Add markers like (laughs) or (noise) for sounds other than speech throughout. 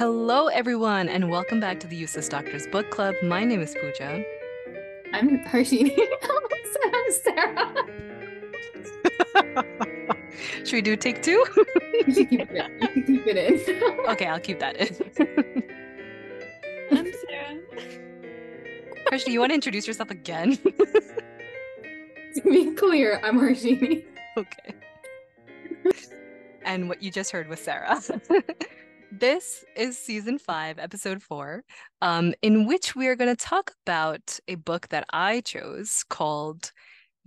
Hello, everyone, and welcome back to the Useless Doctors Book Club. My name is Pooja. I'm Harshini. (laughs) I'm Sarah. (laughs) Should we do take two? You should keep it in. You keep it in. (laughs) okay, I'll keep that in. I'm Sarah. Harshini, you want to introduce yourself again? to be clear, I'm Harshini. okay. And what you just heard was Sarah. This is season five, episode four, um, in which we are going to talk about a book that I chose called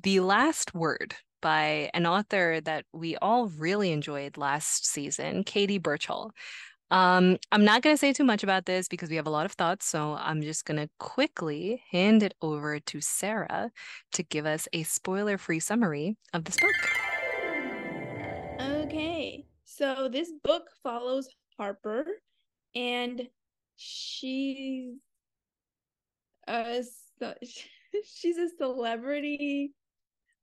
The Last Word by an author that we all really enjoyed last season, Katy Birchall. Um, I'm not going to say too much about this because we have a lot of thoughts, so I'm just going to quickly hand it over to Sarah to give us a spoiler free summary of this book. Okay, so this book follows Harper, and she's a (laughs) she's a celebrity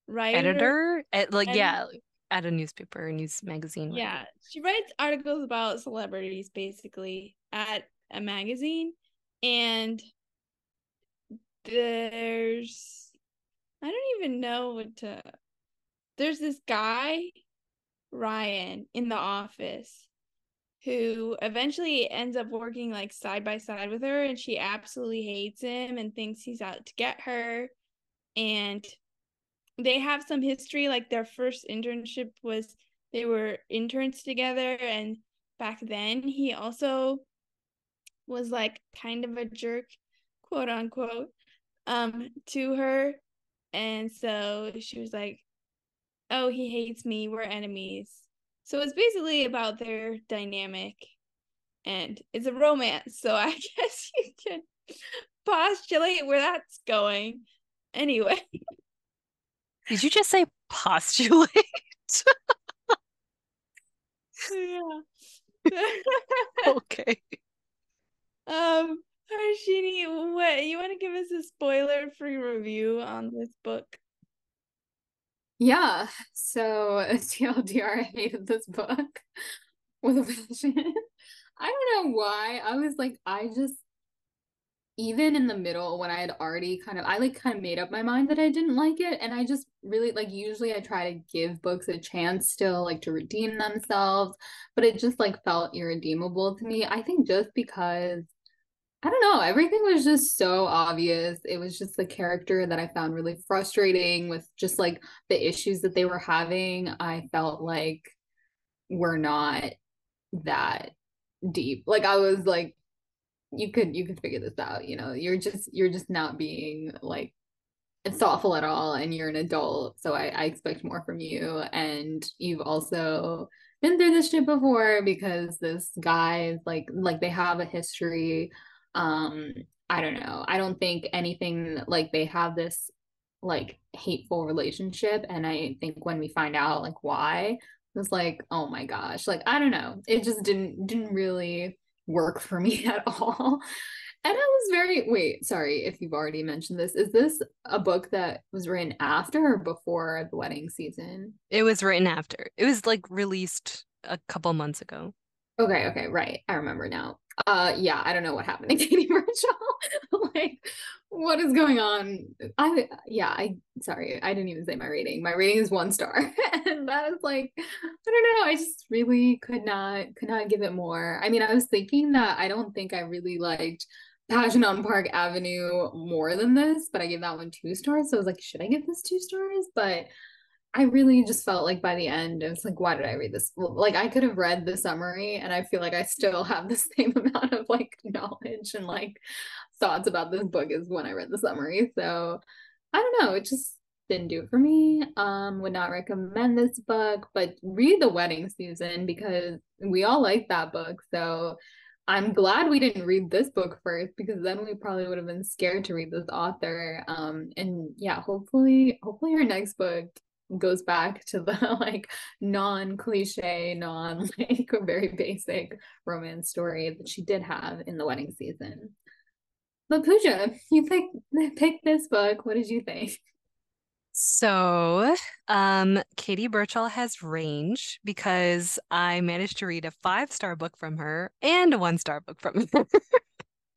writer. Editor, at, like, and- yeah, at a newspaper, news magazine. whatever. Yeah, she writes articles about celebrities basically at a magazine, and there's I don't even know what to. There's this guy, Ryan, in the office, who eventually ends up working like side by side with her, and she absolutely hates him and thinks he's out to get her, and they have some history. Like their first internship was they were interns together and back then he also was like kind of a jerk quote unquote um to her. And so she was like oh he hates me. We're enemies so it's basically about their dynamic and it's a romance so (laughs) i guess you can postulate where that's going anyway Did you just say postulate? yeah (laughs) okay. Um, Harshini, what you want to give us a spoiler-free review on this book? Yeah. So (laughs) TLDR, I hated this book (laughs) with a passion. I don't know why. I was like, I just even in the middle when I had already kind of I like kind of made up my mind that I didn't like it. And I just really like usually I try to give books a chance still like to redeem themselves, but it just like felt irredeemable to me. I think just because I don't know. Everything was just so obvious. It was just the character that I found really frustrating with just like the issues that they were having. I felt like were not that deep. Like I was like, you could you could figure this out, you know. You're just you're just not being like thoughtful at all and you're an adult. So I, I expect more from you. And you've also been through this shit before because this guy is like like they have a history um i don't know i don't think anything like they have this like hateful relationship and i think when we find out like why it was like oh my gosh like i don't know it just didn't didn't really work for (laughs) me at all and i was very wait sorry if you've already mentioned this is this a book that was written after or before the wedding season It was written after. It was like released a couple months ago. Okay, okay, right. I remember now. Uh yeah, I don't know what happened to (laughs) Katy Birchall. (laughs) like what is going on? I yeah, I sorry, I didn't even say my rating. My rating is one star. (laughs) and that is like I don't know, I just really could not could not give it more. I mean, I was thinking that I don't think I really liked Passion on Park Avenue more than this, but I gave that one two stars. So I was like, should I give this two stars? But I really just felt like by the end, it was like, why did I read this? Like, I could have read the summary, and I feel like I still have the (laughs) same amount of like knowledge and like thoughts about this book as when I read the summary. So I don't know, it just didn't do it for me. Um, would not recommend this book, but read The Wedding Season because we all like that book. So I'm glad we didn't read this book first because then we probably would have been scared to read this author. Um, and yeah, hopefully, hopefully our next book goes back to the (laughs) like non-cliche, non (laughs) like very basic romance story that she did have in the wedding season. But Pooja, you picked (laughs) picked this book. What did you think? So, um, Katy Birchall has range because I managed to read a five-star book from her and a one-star book from her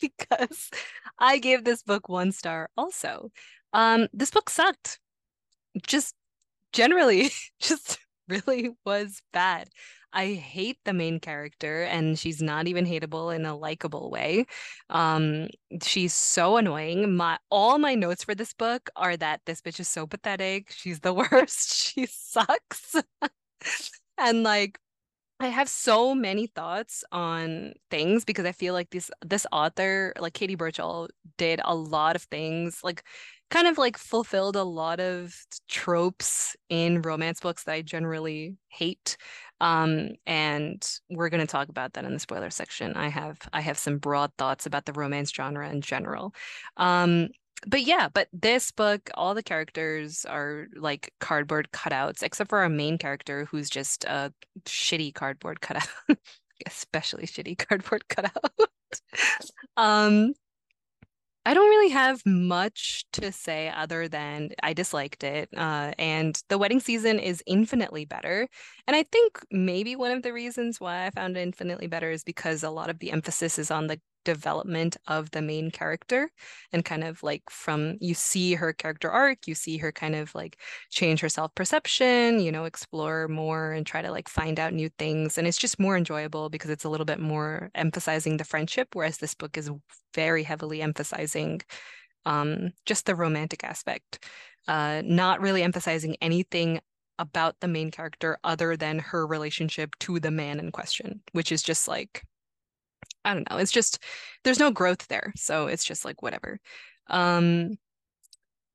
because I gave this book one star also. Um, this book sucked. Just generally, (laughs) just really was bad. I hate the main character, and she's not even hateable in a likable way. Um, she's so annoying. My all my notes for this book are that this bitch is so pathetic. She's the (laughs) worst. She sucks. (laughs) and like I have so many thoughts on things because I feel like this this author, like Katy Birchall, did a lot of things, like kind of like fulfilled a lot of tropes in romance books that I generally hate. Um, and we're to talk about that in the spoiler section. I have I have some broad thoughts about the romance genre in general. Um, but yeah, but this book, all the characters are like cardboard cutouts, except for our main character, who's just a shitty cardboard cutout, (laughs) especially shitty (laughs) cardboard cutout. um, I don't really have much to say other than I disliked it. Uh, and the wedding season is infinitely better. And I think maybe one of the reasons why I found it infinitely better is because a lot of the emphasis is on the development of the main character and kind of like from you see her character arc you see her kind of like change her self-perception you know explore more and try to like find out new things and it's just more enjoyable because it's a little bit more emphasizing the friendship whereas this book is very heavily emphasizing um just the romantic aspect uh not really emphasizing anything about the main character other than her relationship to the man in question which is just like I don't know. It's just there's no growth there. So it's just like whatever. Um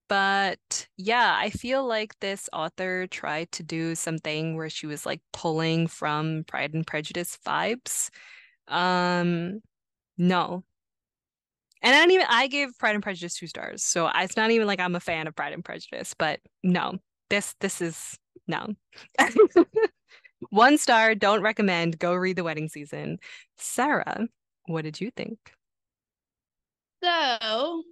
but yeah, I feel like this author tried to do something where she was like pulling from Pride and Prejudice vibes. Um no. And I don't even I gave Pride and Prejudice two stars. So it's not even like I'm a fan of Pride and Prejudice, but no. This this is no. (laughs) One star, don't recommend. Go read The Wedding Season. Sarah, what did you think? So,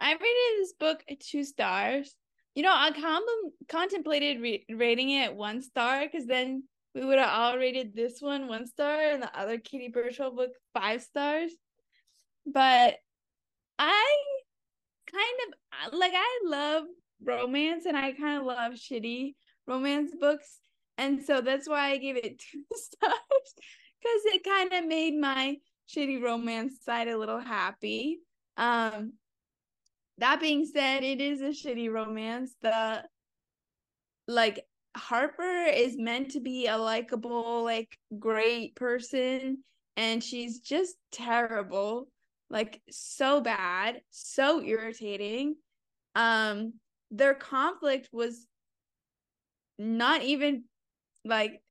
I rated this book two stars. You know, I com- contemplated re- rating it one star because then we would have all rated this one one star and the other Kitty Birchall book five stars. But I kind of like I love romance and I kind of love shitty romance books. And so that's why I gave it (laughs) two stars because it kind of made my shitty romance side a little happy. Um, that being said, it is a shitty romance. The like Harper is meant to be a likable, like great person, and she's just terrible, like so bad, so irritating. Um, their conflict was not even like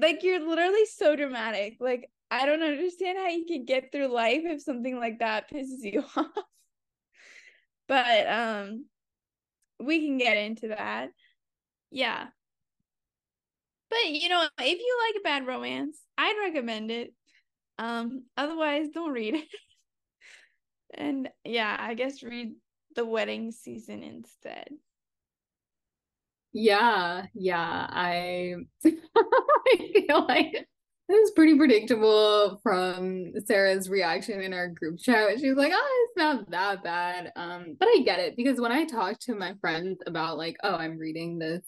like you're literally so dramatic. Like I don't understand how you can get through life if something like that pisses you (laughs) off. but um we can get into that. Yeah. But you know, if you like a bad romance, I'd recommend it. Um otherwise don't read it. (laughs) and yeah, I guess read the wedding season instead. Yeah, yeah. I (laughs) I feel like it was pretty predictable from Sarah's reaction in our group chat. She was like, "Oh, it's not that bad." Um, but I get it because when I talk to my friends about like, "Oh, I'm reading this,"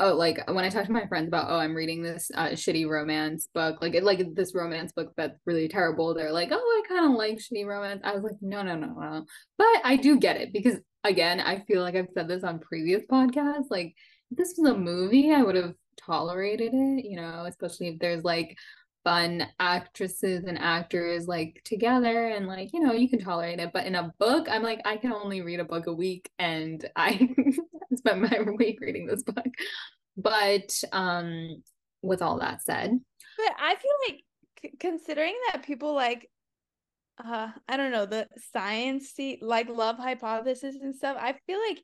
oh, like when I talk to my friends about, "Oh, I'm reading this uh, shitty romance book," like it like this romance book that's really terrible, they're like, "Oh, I kind of like shitty romance." I was like, "No, no, no, no," but I do get it because again, I feel like I've said this on previous podcasts. Like, if this was a movie, I would have tolerated it, you know, especially if there's like fun actresses and actors like together and like, you know, you can tolerate it. But in a book, I'm like, I can only read a book a week and (laughs) I (laughs) spent my (laughs) week reading this book. But um with all that said. But I feel like c- considering that people like uh i don't know the science like love hypothesis and stuff i feel like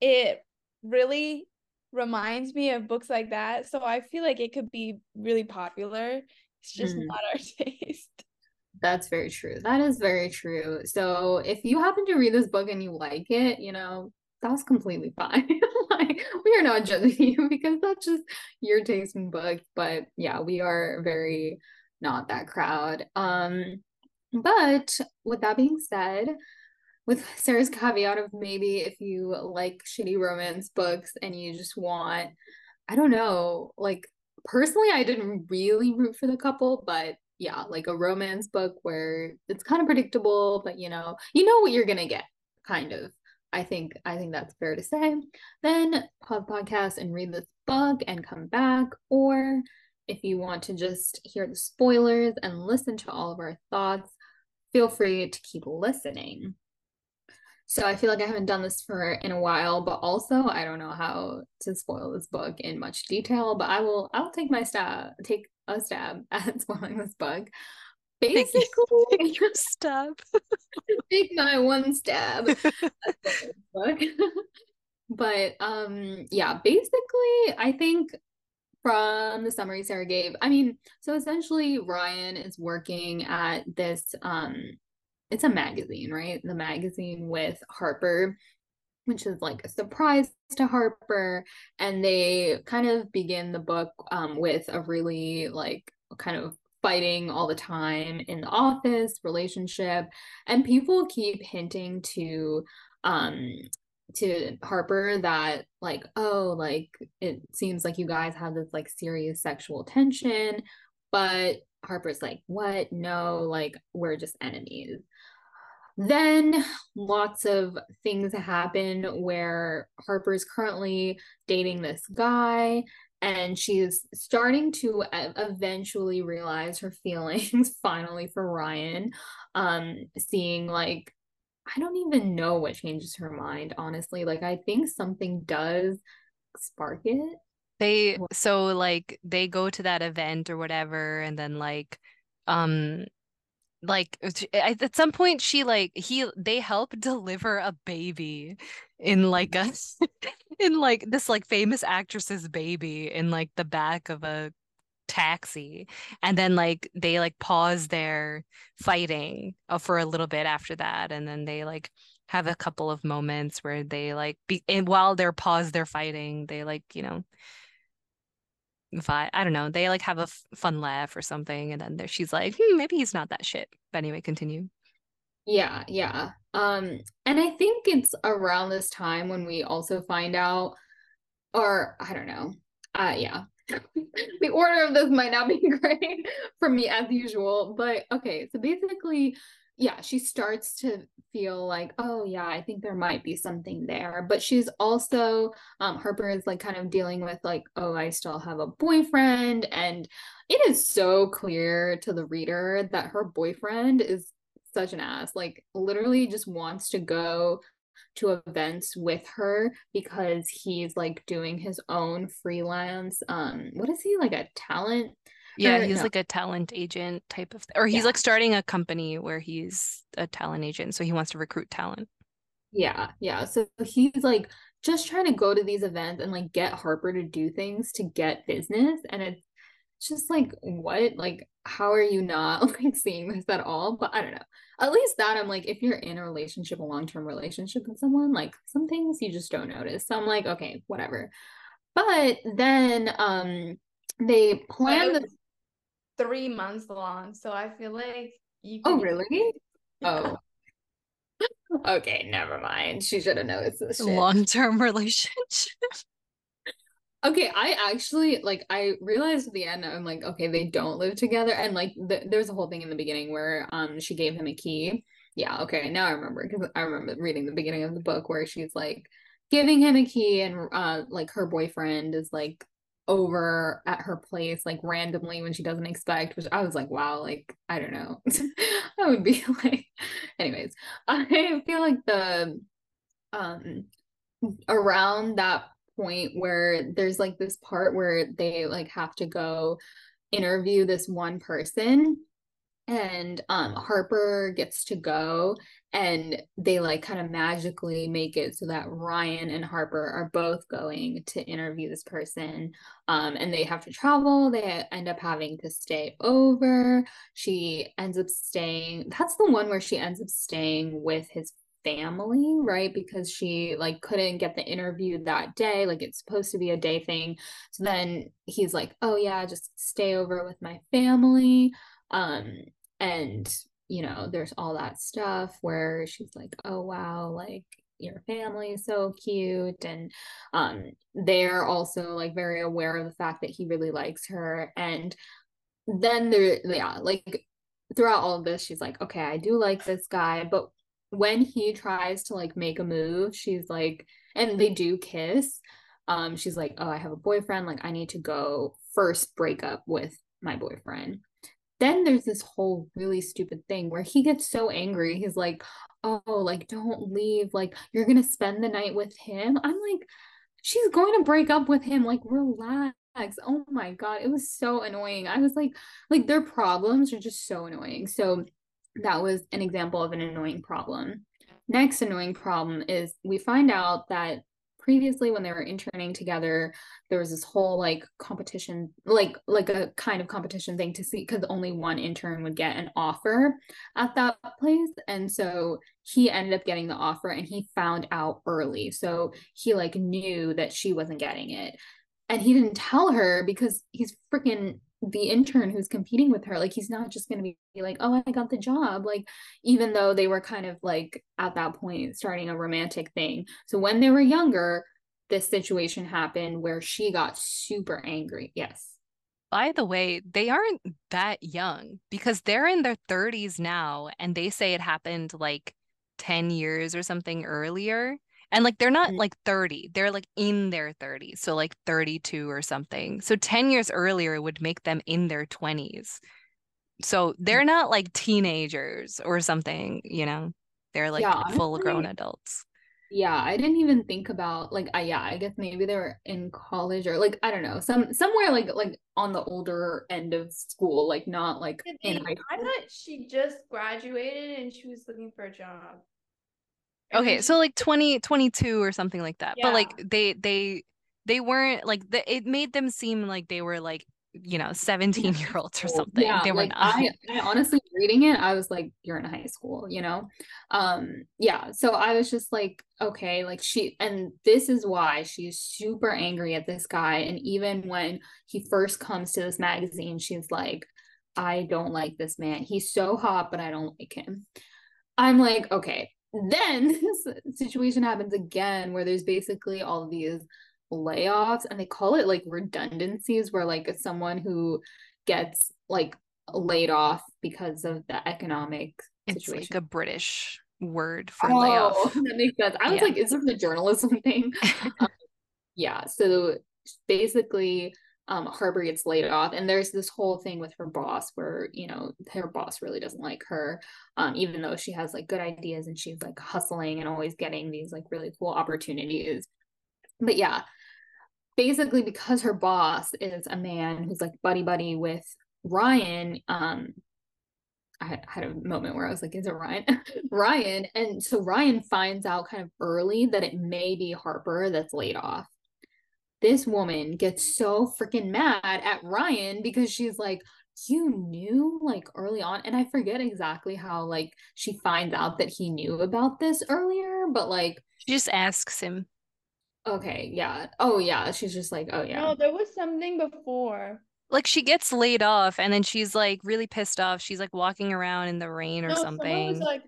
it really reminds me of books like that so i feel like it could be really popular it's just mm. not our (laughs) taste that's very true that is very true so if you happen to read this book and you like it you know that's completely fine. (laughs) like we are not judging you (laughs) because that's just your taste in books. But yeah, we are very not that crowd. Um, but with that being said, with (laughs) Sarah's caveat of maybe if you like shitty romance books and you just want, I don't know, like personally, I didn't really root for the couple, but yeah, like a romance book where it's kind of predictable, but you know, you know what you're gonna get, kind of. I think I think that's fair to say. Then pause podcast and read this book and come back, or if you want to just hear the spoilers and listen to all of our thoughts, feel free to keep listening. So I feel like I haven't done this for in a while, but also I don't know how to spoil this book in much detail, but I will I'll take my stab take a stab (laughs) at spoiling this book. Basically (laughs) take your stab. (laughs) take my one stab book. but um yeah, basically I think from the summary Sarah gave, I mean, so essentially Ryan is working at this um it's a magazine, right? The magazine with Harper, which is like a surprise to Harper. And they kind of begin the book um, with a really like kind of fighting all the time in the office relationship. And people keep hinting to um to Harper that like oh like it seems like you guys have this like serious sexual tension but Harper's like what no like we're just enemies then lots of things happen where Harper's currently dating this guy and she's starting to eventually realize her feelings (laughs) finally for Ryan um seeing like I don't even know what changes her mind honestly. Like I think something does spark it. They so like they go to that event or whatever and then like um like at some point she like he they help (laughs) deliver a baby in like a (laughs) in like this like famous actress's baby in like the back of a taxi and then like they like pause their fighting uh, for a little bit after that and then they like have a couple of moments where they like be and while they're paused they're fighting they like you know vibe. I don't know. They like have a f- fun laugh or something, and then she's like, hmm, maybe he's not that shit. But anyway, continue. Yeah, yeah. Um, and I think it's around this time when we also find out, or I don't know. Uh, yeah. (laughs) the order of this might not be (laughs) great for me as usual, but okay. So basically, yeah, she starts to feel like, oh yeah, I think there might be something there. But she's also um Harper is like kind of dealing with like, oh, I still have a boyfriend. And it is so clear to the reader that her boyfriend is such an ass. Like literally just wants to go to events with her because he's like doing his own freelance um what is he like a talent yeah, or, he's no. like a talent agent type of, th- or he's yeah. like starting a company where he's a talent agent, so he wants to recruit talent. Yeah, yeah. So he's like just trying to go to these events and like get Harper to do things to get business, and it's just like what, like how are you not (laughs) like seeing this at all? But I don't know. At least that I'm like, if you're in a relationship, a long term relationship with someone, like some things you just don't notice. So I'm like, okay, whatever. But then um they plan the three months long. So I feel like you. Oh, really? (laughs) Oh. okay, never mind. She should have noticed this. Long term (laughs) relationship. okay, I actually like. I realized at the end, I'm like, okay, they don't live together, and like, the, there's a whole thing in the beginning where um she gave him a key. Yeah, okay, now I remember because I remember reading the beginning of the book where she's like giving him a key, and uh, like her boyfriend is like over at her place like randomly when she doesn't expect which i was like wow like i don't know. (laughs) I would be (laughs) like anyways i feel like the um around that point where there's like this part where they like have to go interview this one person and um Harper gets to go and they like kind of magically make it so that Ryan and Harper are both going to interview this person um and they have to travel they end up having to stay over she ends up staying that's the one where she ends up staying with his family, right? Because she like couldn't get the interview that day. Like it's supposed to be a day thing. So then he's like, "Oh yeah, just stay over with my family." Um and you know, there's all that stuff where she's like, "Oh wow, like your family is so cute and um they're also like very aware of the fact that he really likes her and then there yeah like throughout all of this she's like okay i do like this guy but when he tries to like make a move she's like and they do kiss um she's like oh i have a boyfriend like i need to go first break up with my boyfriend then there's this whole really stupid thing where he gets so angry he's like oh like don't leave like you're gonna spend the night with him i'm like she's going to break up with him like relax Oh my god, it was so annoying. I was like like their problems are just so annoying. So that was an example of an annoying problem. Next annoying problem is we find out that previously when they were interning together there was this whole like competition like like a kind of competition thing to see because only one intern would get an offer at that place. And so he ended up getting the offer and he found out early. So he like knew that she wasn't getting it. And he didn't tell her because he's freaking the intern who's competing with her like he's not just going to be like oh i got the job like even though they were kind of like at that point starting a romantic thing. So when they were younger this situation happened where she got super angry. Yes. By the way they aren't that young because they're in their 30s now and they say it happened like 10 years or something earlier and like they're not mm. like 30, they're like in their 30s. So like 32 or something. So 10 years earlier would make them in their 20s. So they're not like teenagers or something, you know. They're like yeah, full grown adults. Yeah, I didn't even think about like I yeah, I guess maybe they were in college or like I don't know, some somewhere like like on the older end of school, like not like in high school. I thought she just graduated and she was looking for a job okay so like 20 22 or something like that yeah. but like they they they weren't like the, it made them seem like they were like you know 17 year olds or something. yeah, they were like, not. I, I honestly reading it i was like you're in high school you know? Um yeah so i was just like okay like she and this is why she's super angry at this guy and even when he first comes to this magazine she's like i don't like this man. He's so hot but i don't like him. I'm like okay then (laughs) this situation happens again where there's basically all these layoffs and they call it like redundancies where like someone who gets like laid off because of the economic situation. it's situation. like a british word for oh, layoff (laughs) that makes sense i was yeah. like is this a journalism (laughs) thing um, yeah so basically um, Harper gets laid off, and there's this whole thing with her boss where you know her boss really doesn't like her, um, even though she has like good ideas and she's like hustling and always getting these like really cool opportunities. But yeah, basically because her boss is a man who's like buddy buddy with Ryan, um, I had a moment where I was like, is it Ryan? (laughs) Ryan. And so Ryan finds out kind of early that it may be Harper that's laid off this woman gets so freaking mad at Ryan because she's like, you knew like early on and i forget exactly how like she finds out that he knew about this earlier but like she just asks him. Okay yeah. Oh yeah. She's just like oh yeah. No there was something before. Like she gets laid off and then she's like really pissed off. She's like walking around in the rain or no, something was like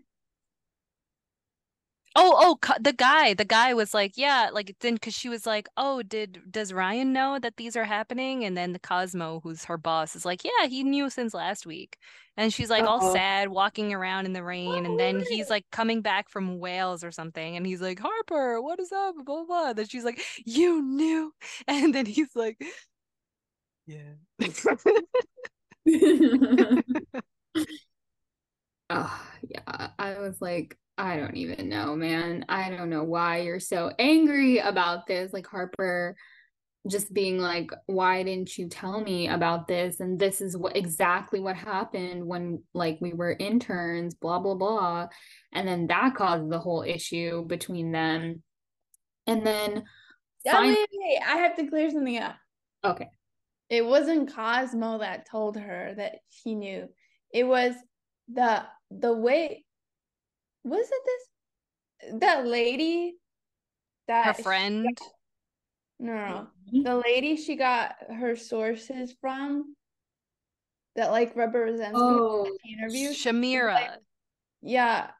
Oh, oh, the guy, the guy was like, yeah, like then because she was like, oh, did does Ryan know that these are happening? And then the Cosmo, who's her boss, is like, yeah, he knew since last week. And she's like all Uh-oh. sad, walking around in the rain. And then he's like coming back from Wales or something, and he's like, Harper, what is up? Blah blah. blah. Then she's like, you knew. (laughs) And then he's like, yeah. oh (laughs) (laughs) yeah, I was like I don't even know, man. I don't know why you're so angry about this. Like Harper just being like, why didn't you tell me about this? And this is what exactly what happened when like we were interns, blah blah blah. And then that caused the whole issue between them. And then oh, wait, wait, I have to clear something up. Okay. It wasn't Cosmo that told her that he knew. It was the the way was it this? that lady that Her friend. got- no, no, no. Mm-hmm. The lady she got her sources from that like represents me in Oh, the interview. Shamira. Yeah.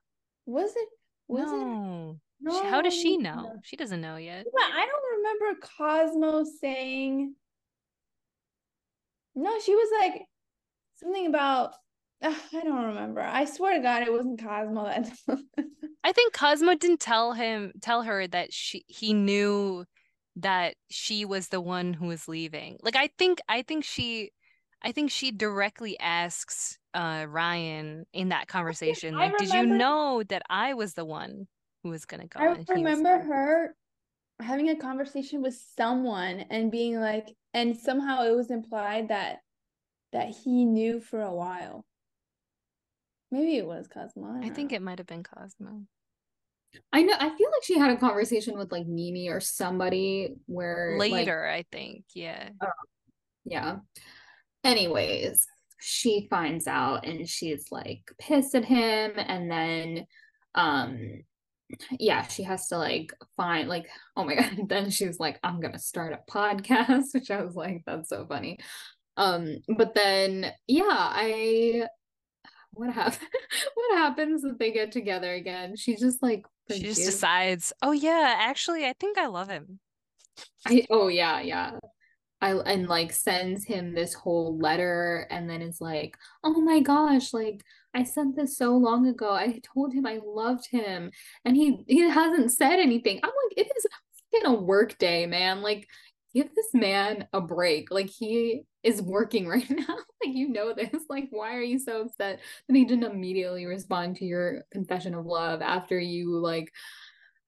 Was it was no. it She- How does she No. know? She doesn't know yet. Yeah, I don't remember Cosmo saying. No, she was like something about. (sighs) I don't remember. I swear to God, it wasn't Cosmo that. (laughs) I think Cosmo didn't tell him tell her that she he knew that she was the one who was leaving. Like I think I think she I think she directly asks uh Ryan in that conversation, like, did you know that I was the one who was gonna go? I remember her having a conversation with someone and being like, and somehow it was implied that that he knew for a while. Maybe it was Cosmo. I, I think know. it might have been Cosmo. I know. I feel like she had a conversation with like Mimi or somebody where like, Later, I think. Yeah. yeah. Anyways, she finds out and she's like pissed at him, and then, um, yeah, she has to like find like oh my god. (laughs) Then she's like, I'm gonna start a podcast, (laughs) which I was like, that's so funny. Um, but then yeah, I what happened? (laughs) what happens that they get together again? She just like She just forgives- decides, oh yeah, actually I think I love him. I oh yeah, yeah. I and like sends him this whole letter and then is like, "Oh my gosh, like I sent this so long ago. I told him I loved him and he he hasn't said anything." I'm like, "It is fucking a work day, man. Like give this man a break. Like he is working (laughs) right now. like you know this. (laughs) Like why are you so upset that he didn't immediately respond to your confession of love after you like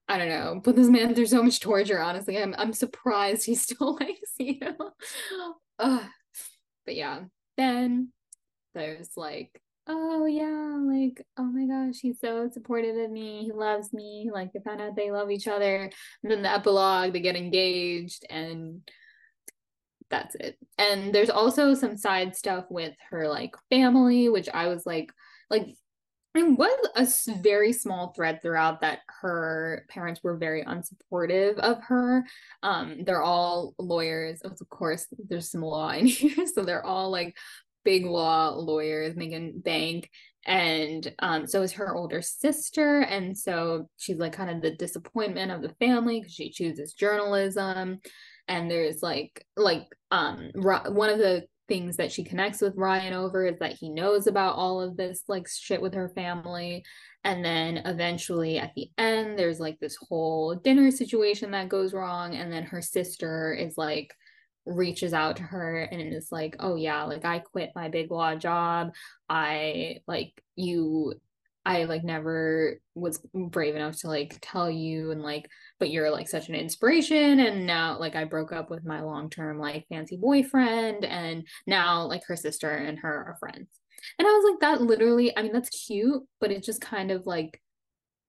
I don't know, put this man through so much torture. Honestly, I'm I'm surprised he (laughs) still likes you. Ugh. But yeah, then there's like, oh yeah, like oh my gosh, he's so supportive of me. He loves me. Like they found out they love each other. And then the epilogue, they get engaged, and that's it. And there's also some side stuff with her like family, which I was like, like it was a very small thread throughout that her parents were very unsupportive of her. Um, they're all lawyers. Of course, there's some law in (laughs) here, so they're all like big law lawyers making bank. And um, so is her older sister, and so she's like kind of the disappointment of the family because she chooses journalism. And there's like like um one of the things that she connects with Ryan over is that he knows about all of this like shit with her family. And then eventually at the end, there's like this whole dinner situation that goes wrong. And then her sister is like, reaches out to her and is like, oh yeah, like I quit my big law job. I like you. I like never was brave enough to like tell you and like but you're like such an inspiration and now like I broke up with my long-term like fancy boyfriend and now like her sister and her are friends. And I was like that literally I mean that's cute but it just kind of like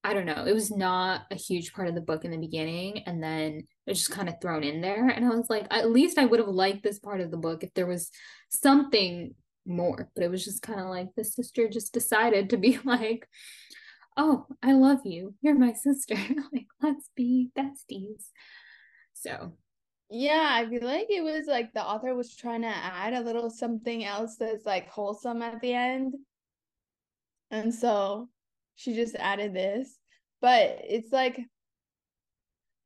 I don't know it was not a huge part of the book in the beginning and then it was just kind of thrown in there and I was like at least I would have liked this part of the book if there was something more but it was just kind of like the sister just decided to be (laughs) like oh, I love you. You're my sister. (laughs) like, let's be besties. So, Yeah, I feel like it was like the author was trying to add a little something else that's like wholesome at the end. And so she just added this. But it's like,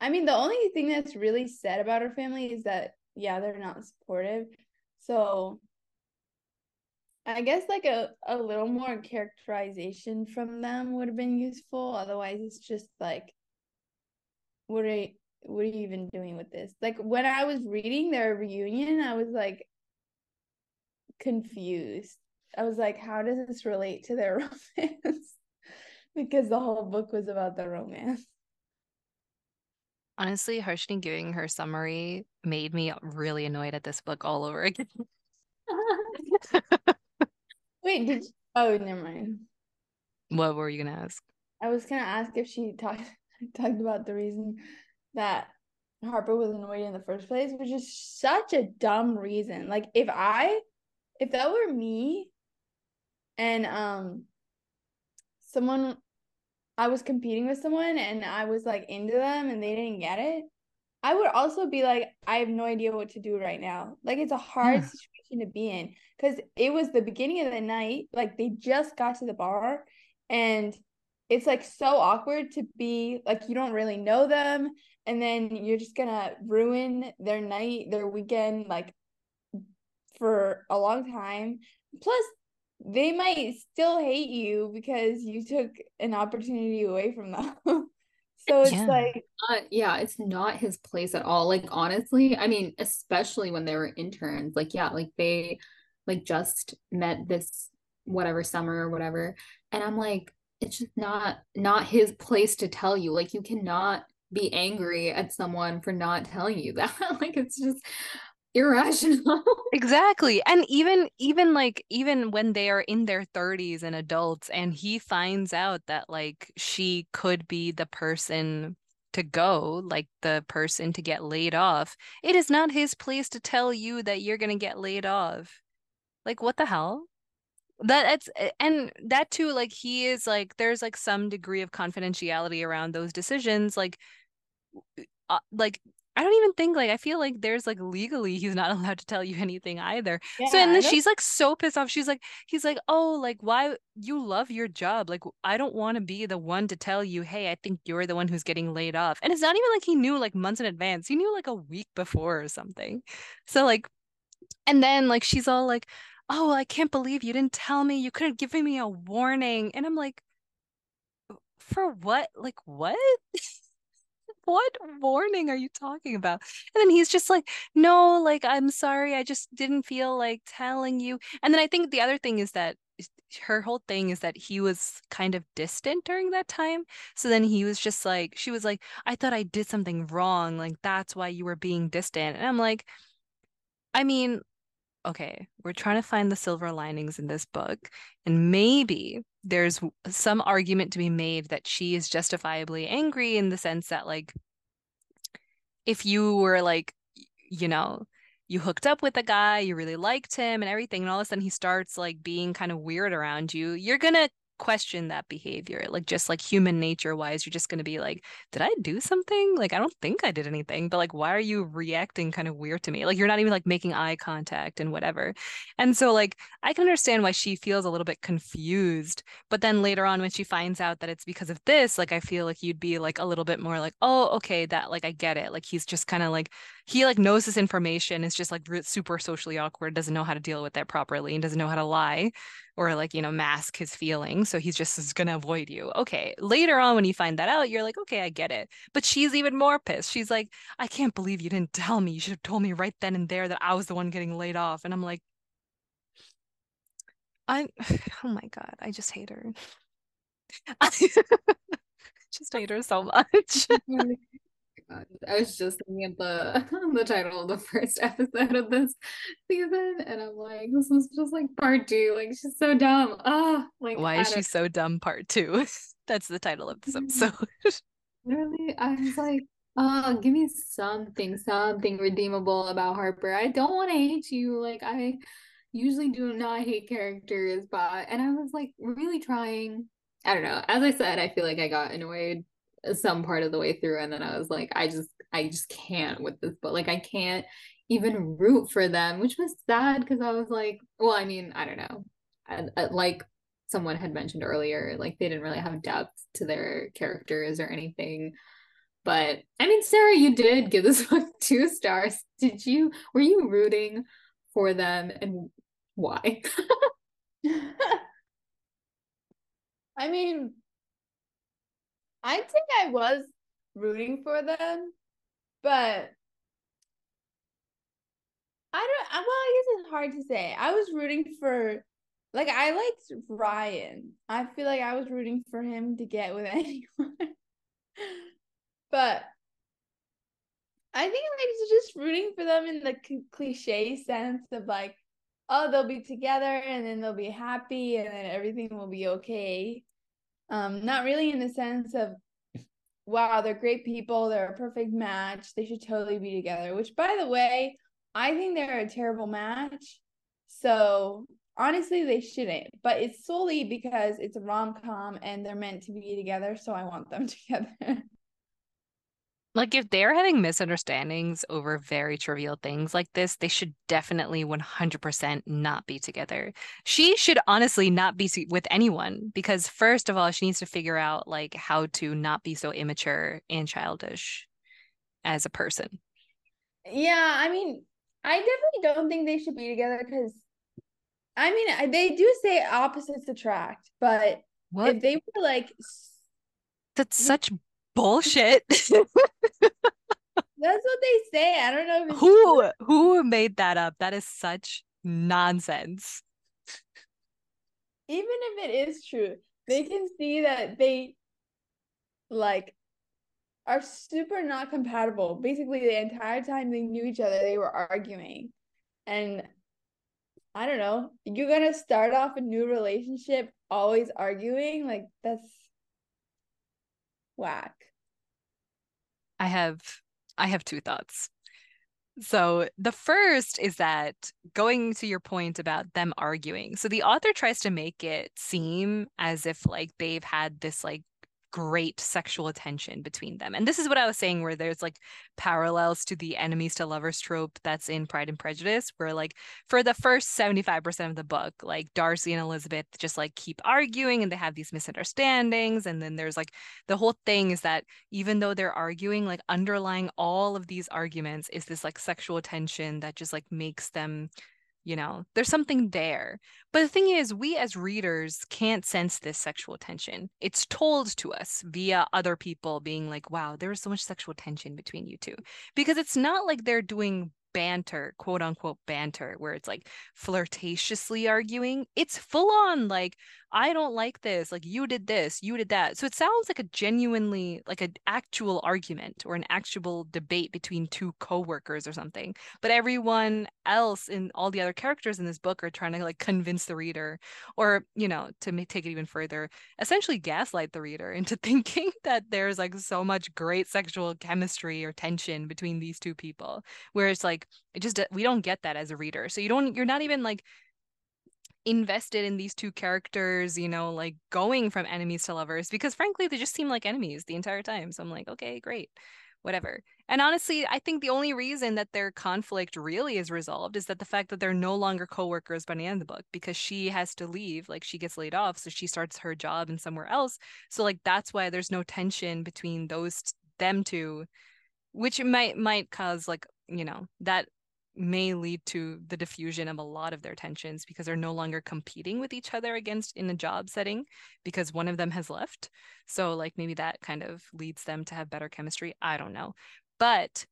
I mean, the only thing that's really said about her family is that, yeah, they're not supportive. So I guess like a, a little more characterization from them would have been useful. Otherwise, it's just like, what are you, what are you even doing with this? Like when I was reading their reunion, I was like confused. I was like, how does this relate to their (laughs) romance? because the whole book was about the romance. Honestly, Harshini giving her summary made me really annoyed at this book all over again. (laughs) (laughs) Wait, did you... oh never mind. What were you gonna ask? I was gonna ask if she talked (laughs) talked about the reason that Harper was annoyed in the first place, which is such a dumb reason. Like if I if that were me and um someone I was competing with someone and I was like into them and they didn't get it, I would also be like, I have no idea what to do right now. Like it's a hard yeah. situation to be in because it was the beginning of the night. Like they just got to the bar and it's like so awkward to be like you don't really know them and then you're just gonna ruin their night, their weekend, like for a long time. Plus, they might still hate you because you took an opportunity away from them. (laughs) so it's yeah. like uh, yeah, it's not his place at all. Like honestly, I mean, especially when they were interns, like yeah, like they like just met this whatever summer or whatever. And I'm like, it's just not not his place to tell you. Like you cannot be angry at someone for not telling you (laughs) that. like it's just irrational. (laughs) exactly. And even even like even when they are in their 30s and adults and he finds out that like she could be the person to go, like the person to get laid off, it is not his place to tell you that you're going to get laid off. Like what the hell? that it's and that too like he is like there's like some degree of confidentiality around those decisions like uh, like I don't even think like I feel like there's like legally he's not (laughs) allowed to tell you anything either. Yeah, so and then she's like so pissed off. She's like he's like, "Oh, like why you love your job. Like I don't want to be the one to tell you, "Hey, I think you're the one who's getting laid off." And it's not even like he knew like months in advance. He knew like a week before or something. So like and then like she's all like, "Oh, I can't believe you didn't tell me. You could have given me a warning." And I'm like, "For what? Like what?" (laughs) what warning are you talking about? And then he's just like, no, like, I'm sorry. I just didn't feel like telling you. And then I think the other thing is that her whole thing is that he was kind of distant during that time. So then he was just like, she was like, I thought I did something wrong. Like, that's why you were being distant. And I'm like, I mean, okay, we're trying to find the silver linings in this book. And maybe there's some argument to be made that she is justifiably angry in the sense that, like, if you were like, you know, you hooked up with a guy, you really liked him and everything, and all of a sudden he starts like being kind of weird around you, you're gonna question that behavior like just like human nature wise you're just going to be like did i do something? Like i don't think i did anything but like why are you reacting kind of weird to me? Like you're not even like making eye contact and whatever. And so like i can understand why she feels a little bit confused but then later on when she finds out that it's because of this like i feel like you'd be like a little bit more like oh okay that like i get it. Like he's just kind of like he like knows this information is just like super socially awkward doesn't know how to deal with that properly and doesn't know how to lie or like you know mask his feelings so he's just is gonna avoid you. Okay later on when you find that out you're like okay i get it. But she's even more pissed. She's like i can't believe you didn't tell me. You should have told me right then and there that i was the one getting laid off. And i'm like i'm (sighs) oh my god i just hate her. (laughs) I just hate her so much. (laughs) I was just looking at the (laughs) the title of the first (laughs) episode of this season, and I'm like, this is just like part two. Like she's so dumb. Ah, like why is she so dumb? Part two. (laughs) That's the title of this episode. Literally, I was like, oh, give me something, something redeemable about Harper. I don't want to hate you. Like I usually do not hate characters, but and I was like really trying. I don't know. As I said, I feel like I got annoyed some part of the way through and then I was like I just I just can't with this but like I can't even root for them which was sad because I was like well I mean I don't know. I, I, uh, like someone had mentioned earlier like they didn't really have depth to their characters or anything. But I mean Sarah you did give this (laughs) book two stars. Did you were you rooting for them and why? (laughs) (laughs) I mean I think I was rooting for them, but I don't. Well, I guess it's hard to say. I was rooting for, like, I liked Ryan. I feel like I was rooting for him to get with (laughs) anyone, but I think was just rooting for them in the cliche sense of like, oh, they'll be together and then they'll be happy and then everything will be okay. Um, not really in the sense of wow, they're great people, they're a perfect match, they should totally be together. Which by the way, I think they're a terrible match. So honestly they shouldn't but it's solely because it's a rom-com and they're meant to be together so i want them (laughs) together like if they're having misunderstandings over very trivial things like this they should definitely 100% not be together she should honestly not be with anyone because first of all she needs to figure out like how to not be so immature and childish as a person yeah i mean i definitely don't think they should be together because I mean, they do say opposites attract, but what? if they were like, that's such bullshit. (laughs) that's what they say. I don't know who true. who made that up. That is such nonsense. Even if it is true, they can see that they like are super not compatible. Basically, the entire time they knew each other, they were arguing. And I don't know. You're gonna start off a new relationship always arguing, like that's whack. I have I have two thoughts. So the first is that going to your point about them arguing. So the author tries to make it seem as if like they've had this like great sexual attention between them. And this is what I was saying, where there's like parallels to the enemies to lovers trope that's in Pride and Prejudice, where like for the first 75% of the book, like Darcy and Elizabeth just like keep arguing and they have these misunderstandings. And then there's like the whole thing is that even though they're arguing, like underlying all of these arguments is this like sexual tension that just like makes them you know there's something there. But the thing is we as readers can't sense this sexual tension. It's told to us via other people being like wow there is so much sexual tension between you two. Because it's not like they're doing banter, quote unquote banter, where it's like flirtatiously arguing. It's full on like, I don't like this. Like, you did this, you did that. So it sounds like a genuinely, like an actual argument or an actual debate between two coworkers or something. But everyone else in all the other characters in this book are trying to like convince the reader or, you know, to take it even further, essentially gaslight the reader into (laughs) thinking that there's like so much great sexual chemistry or tension between these two people. Where it's like, it just, we don't get that as a reader. So you don't, you're not even like, invested in these two characters, you know, like going from enemies to lovers because frankly they just seem like enemies the entire time. So I'm like, okay, great. Whatever. And honestly, I think the only reason that their conflict really is resolved is that the fact that they're no longer co-workers by the end of the book because she has to leave, like she gets laid off, so she starts her job in somewhere else. So like that's why there's no tension between those them two, which might might cause like, you know, that may lead to the diffusion of a lot of their tensions because they're no longer competing with each other against in a job setting because one of them has left. So like maybe that kind of leads them to have better chemistry. I don't know. But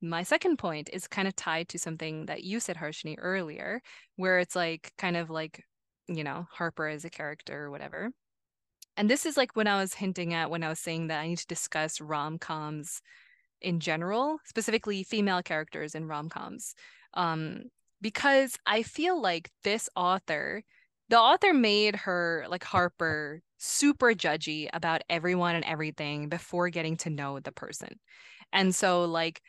my second point is kind of tied to something that you said Harshini earlier where it's like kind of like you know Harper as a character or whatever. And this is like when I was hinting at when I was saying that I need to discuss rom-coms in general, specifically female characters in rom coms. Um, because I feel like this author, the author made her, like Harper, super judgy about everyone and everything before getting to know the person. And so, like,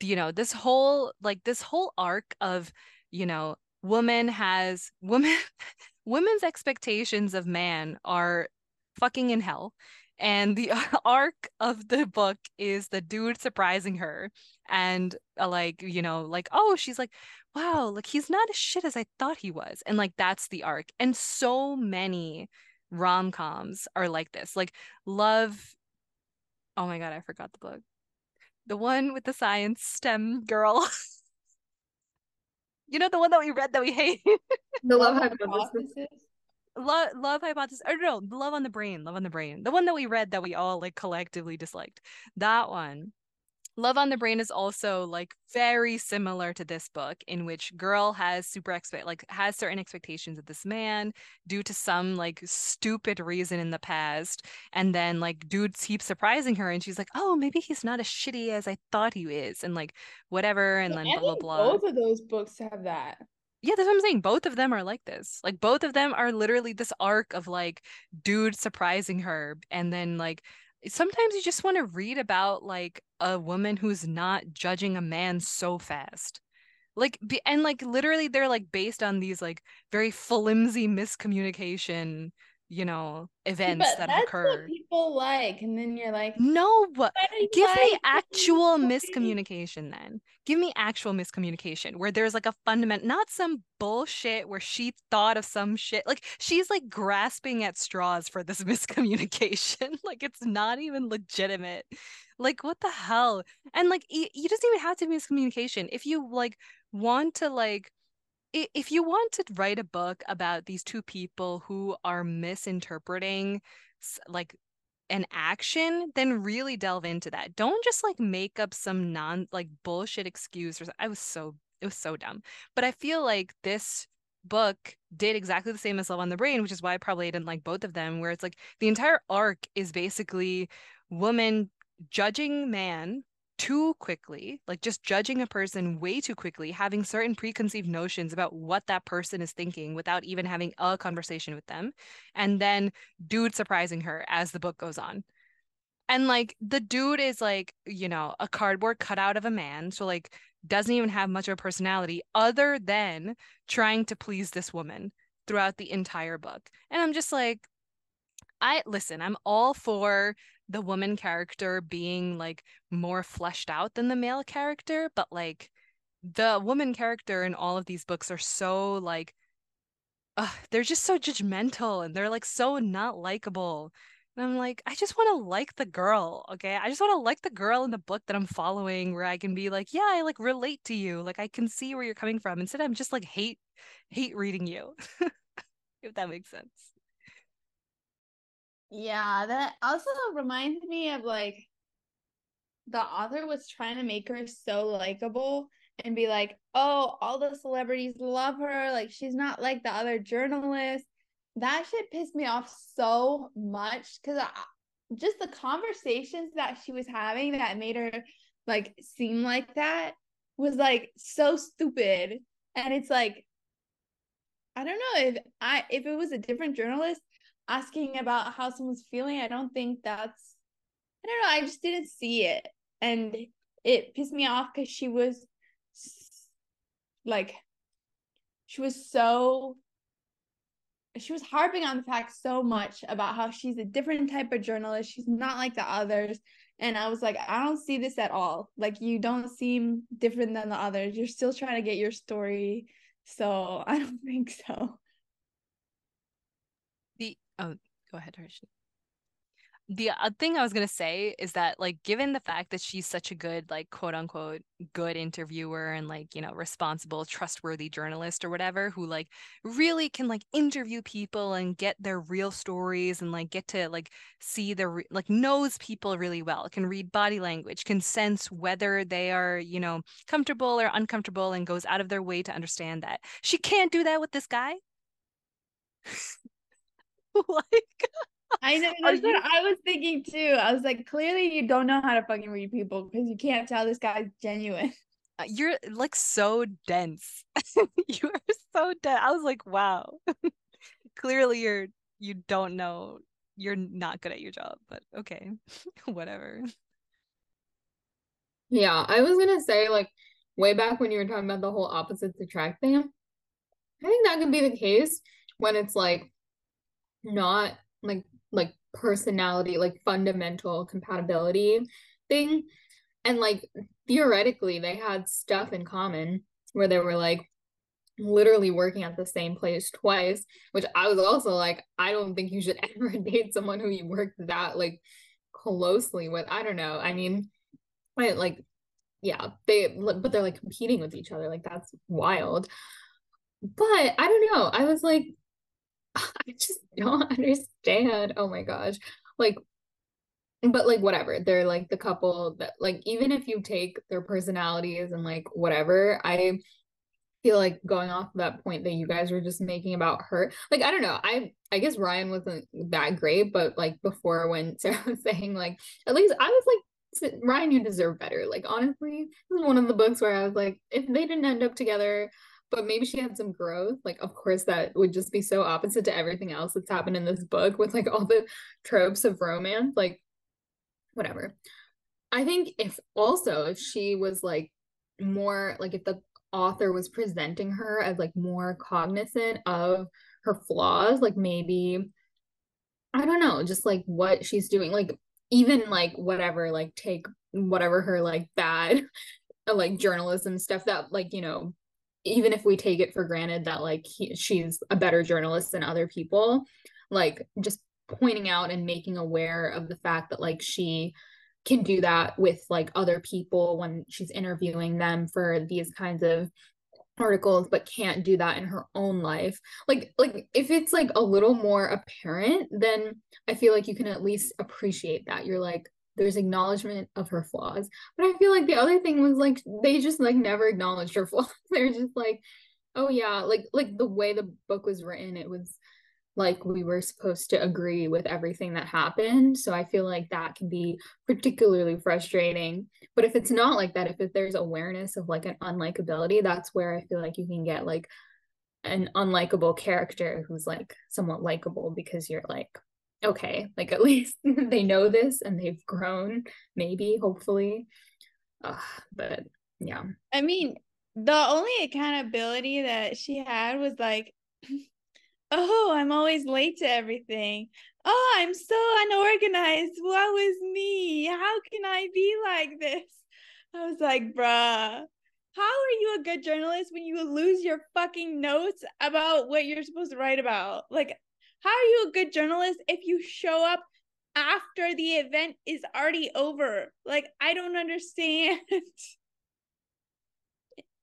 you know, this whole, like, this whole arc of, you know, woman has (laughs) woman women's expectations of man are fucking in hell and the (laughs) arc of the book is the dude surprising her and uh, like you know like oh she's like wow like he's not as shit as i thought he was. And like that's the arc. And so many rom-coms are like this. Like love oh my god i forgot the book. The one with the science stem girl. (laughs) You know the one that we read that we hate? The (laughs) love hypothesis love love hypothesis or no love on the brain love on the brain the one that we read that we all like collectively disliked that one. Love on the brain is also like very similar to this book in which girl has super expect like has certain expectations of this man due to some like stupid reason in the past and then like dude keeps surprising her and she's like oh maybe he's not as shitty as i thought he is and like whatever and then blah blah blah. both of those books have that yeah, that's what I'm saying. Both of them are like this. Like both of them are literally this arc of like dude surprising her and then like sometimes you just want to read about like a woman who's not judging a man so fast. like and like literally they're like based on these like very flimsy miscommunication you know events but that occur what people like, and then you're like, no but "Why do you give me actual miscommunication then. Give me actual miscommunication where there's like a fundament not some bullshit where she thought of some shit like she's like grasping at straws for this (laughs) miscommunication (laughs) like it's not even legitimate. Like what the hell? And like y- you doesn't even have to miscommunication. If you like want to like if you want to write a book about these two people who are misinterpreting like an action, then really delve into that. Don't just like make up some non like bullshit excuse or I was so it was so dumb. But I feel like this book did exactly the same as Love on the Brain, which is why I probably didn't like both of them, where it's like the entire arc is basically woman judging man too quickly, like just judging a person way too quickly, having certain preconceived notions about what that person is thinking without even having a conversation with them, and then dude surprising her as the book goes on. And like the dude is like, you know, a cardboard cutout of a man, so like doesn't even have much of a personality other than trying to please this woman throughout the entire book. And I'm just like, I listen, I'm all for the woman character being like more fleshed out than the male character, but like the woman character in all of these books are so like uh, they're just so judgmental and they're like so not likable. And I'm like, I just want to like the girl, okay? I just want to like the girl in the book that I'm following where I can be like, yeah, I like relate to you. Like I can see where you're coming from. Instead, I'm just like hate hate reading you. (laughs) if that makes sense. Yeah, that also reminds me of like the author was trying to make her so likable and be like, oh, all the celebrities love her. Like, she's not like the other journalists. That shit pissed me off so much because just the conversations that she was having that made her like seem like that was like so stupid. And it's like, I don't know if I if it was a different journalist asking about how someone's feeling, I don't think that's I don't know, I just didn't see it. And it pissed me off because she was like she was so she was harping on the fact so much about how she's a different type of journalist. She's not like the others. And I was like, I don't see this at all. Like you don't seem different than the others. You're still trying to get your story. So (laughs) I don't think so. Oh, go ahead, Harsh. The other thing I was gonna say is that, like, given the fact that she's such a good, like, quote unquote, good interviewer and like, you know, responsible, trustworthy journalist or whatever, who like really can like interview people and get their real stories and like get to like see their re- like knows people really well, can read body language, can sense whether they are, you know, comfortable or uncomfortable, and goes out of their way to understand that. She can't do that with this guy. (laughs) like I know that's you- what I was thinking too. I was like, clearly you don't know how to fucking read people because you can't tell this guy's genuine. (laughs) Uh, You're like so dense. (laughs) you are so dense. I was like, wow. Clearly you're you don't know. You're not good at your job, but okay. Whatever. Yeah, I was gonna say like way back when you were talking about the whole opposites attract thing. I think that could be the case when it's like not like like personality, like fundamental compatibility thing. And like theoretically they had stuff in common where they were like literally working at the same place twice, which I was also like, I don't think you should (laughs) ever date someone who you work that like closely with. I don't know. I mean, I like yeah, they but they're like competing with each other. Like that's wild. But I don't know. I was like, (laughs) I just don't (laughs) understand. Oh my gosh. Like, but like whatever. They're like the couple that like even if you take their personalities and like whatever, I feel like going off that point that you guys were just making about her. Like, I don't know. I I guess Ryan wasn't that great, but like before when (laughs) Sarah was saying like at least I was like Ryan, you deserve better. Like honestly, this is one of the books where I was like, if they didn't end up together, but maybe she had some growth. Like, of course, that would just be so opposite to everything else that's happened in this book with like all the tropes of romance. Like, whatever. I think if also if she was like more like if the author was presenting her as like more cognizant of her flaws, like maybe I don't know, just like what she's doing, like even like whatever, like take whatever her like bad (laughs) like journalism stuff that like you know even if we take it for granted that like he, she's a better journalist than other people like just pointing out and making aware of the fact that like she can do that with like other people when she's interviewing them for these kinds of articles but can't do that in her own life. Like like if it's like a little more apparent then i feel like you can at least appreciate that. You're like there's acknowledgement of her flaws. But i feel like the other thing was like they just like never acknowledged her (laughs) flaws. They're just like oh yeah like like the way the book was written it was like we were supposed to agree with everything that happened. So i feel like that can be particularly frustrating. But if it's not like that if, if there's awareness of like an unlikability that's where i feel like you can get like an unlikable character who's like somewhat likable because you're like okay like at (laughs) least they know this and they've grown maybe hopefully. Uh, but yeah. I mean the only accountability that she had was like (laughs) oh i'm always late to everything. Oh i'm so unorganized. What was me. How can i be like this? (laughs) I was like bruh how are you a good journalist when you lose your fucking notes about what you're supposed to write about? Like how are you a good journalist if you show up after the event is already over? Like, I don't understand. (laughs)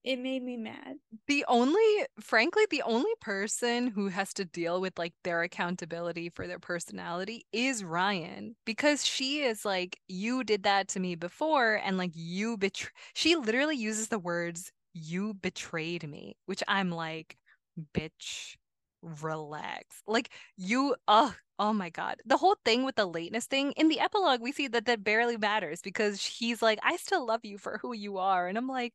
it made me mad. The only, frankly, the only person who has to deal with like their accountability for their personality is Ryan because she is like, you did that to me before, and like you betray. She literally uses the words, you betrayed me, which I'm like, bitch relax. Like you oh oh my god. The whole thing with the lateness thing, in the epilogue we see that that barely matters because he's like I still love you for who you are and I'm like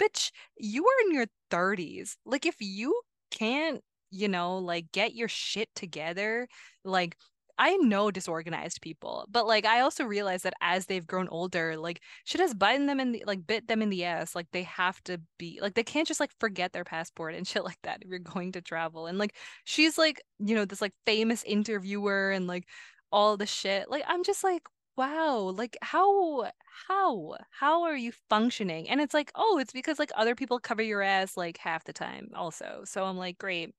bitch, you are in your 30s. Like if you can't, you know, like get your shit together, like I know disorganized people, but like I also realize that as they've grown older, like shit has bitten them in the like bit them in the ass. Like they have to be like they can't just like forget their passport and (laughs) shit like that if you're going to travel. And like she's like, you know, this like famous interviewer and like all the shit. Like I'm just like, wow, like how how how are you functioning? And it's like, oh, it's because like other people cover your ass like half the time also. So I'm like, great.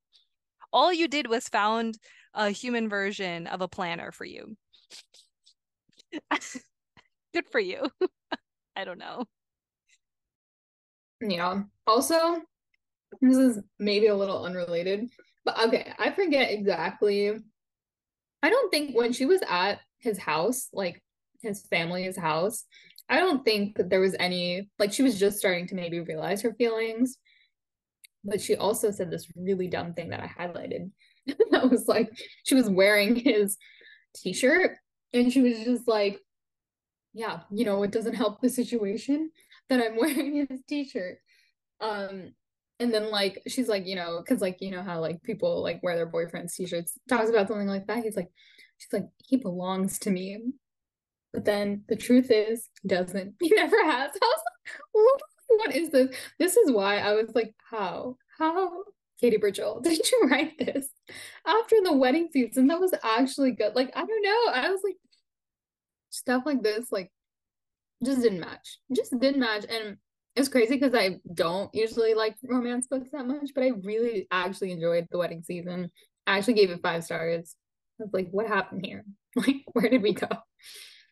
All you did was found a human version of a planner for you. (laughs) Good for you. (laughs) I don't know. Yeah. Also, this is maybe a little unrelated, but okay, I forget exactly. I don't think when she was at his house, like his family's house, I don't think that there was any, like, she was just starting to maybe realize her feelings. But she also said this really dumb thing that I highlighted. (laughs) that was like she was wearing his t-shirt and she was just like yeah you know it doesn't help the situation that i'm (laughs) wearing his t-shirt. Um and then like she's like you know because like you know how like people like wear their boyfriend's t-shirts talks about something like that. He's like she's like he belongs to me. But then the truth is doesn't. (laughs) He never has. I was like, what is this this is why i was like how how Katy Birchall, (laughs) did you write this after the wedding season? That was actually good. Like, I don't know. I was like, stuff like this, like, just didn't match. Just didn't match. And it's crazy because I don't usually like romance books that much, but I really actually enjoyed the wedding season. I actually gave it five stars. I was like, what happened here? (laughs) Like, where did we go?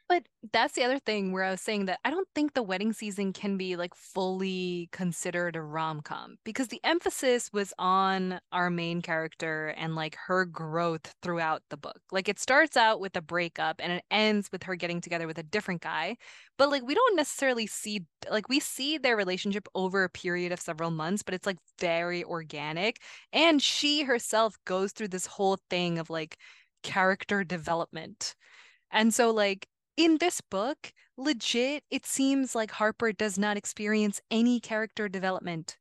But that's the other thing where I was saying that I don't think the wedding season can be like fully considered a rom com because the emphasis was on our main character and like her growth throughout the book. Like it starts out with a breakup and it ends with her getting together with a different guy. But like we don't necessarily see, like we see their relationship over a period of several months, but it's like very organic. And she herself goes through this whole thing of like character development. And so, like, in this book, legit, it seems like Harper does not experience any character development.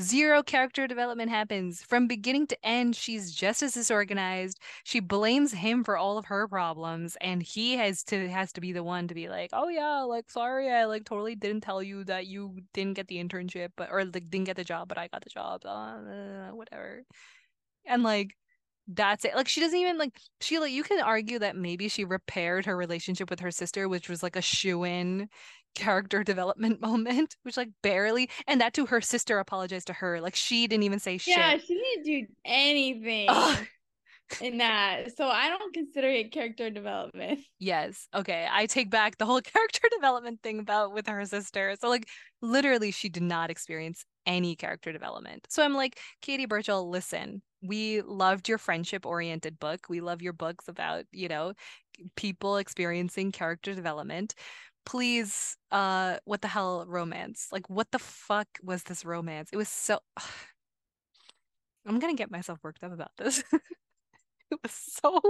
Zero character development happens. From beginning to end, she's just as disorganized. She blames him for all of her problems, and he has to has to be the one to be like, "Oh yeah, like sorry, I like totally didn't tell you that you didn't get the internship, but or like didn't get the job, but I got the job, uh, whatever." And like that's it. Like she doesn't even like Sheila. You can argue that maybe she repaired her relationship with her sister, which was like a shoe in character (laughs) development moment, which like barely, and that to her sister apologized to her. Like she didn't even say shit. Yeah, she didn't do anything Ugh. in that. So I don't consider it character development. Yes. Okay. I take back the whole (laughs) character development thing about with her sister. So like literally she did not experience any character development. So I'm like, Katy Birchall, listen, we loved your friendship oriented book. We love your books about, you know, people experiencing character development. Please, uh, what the hell romance? Like what the fuck was this romance? It was so (sighs) I'm gonna get myself worked up about this. (laughs) it was so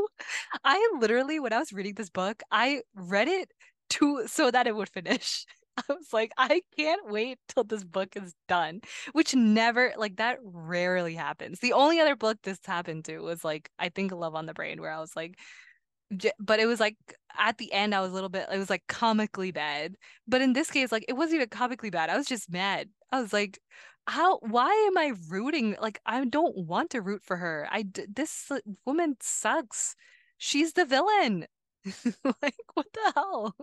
I literally when I was reading this book, I read it to so that it would finish. (laughs) I was like, I can't wait till this book is done, which never, like, that rarely happens. The only other book this happened to was like, I think Love on the Brain, where I was like, but it was like at the end, I was a little bit, it was like comically bad. But in this case, like, it wasn't even comically bad. I was just mad. I was like, how, why am I rooting? Like, I don't want to root for her. I, this uh, woman sucks. She's the villain. (laughs) like, what the hell?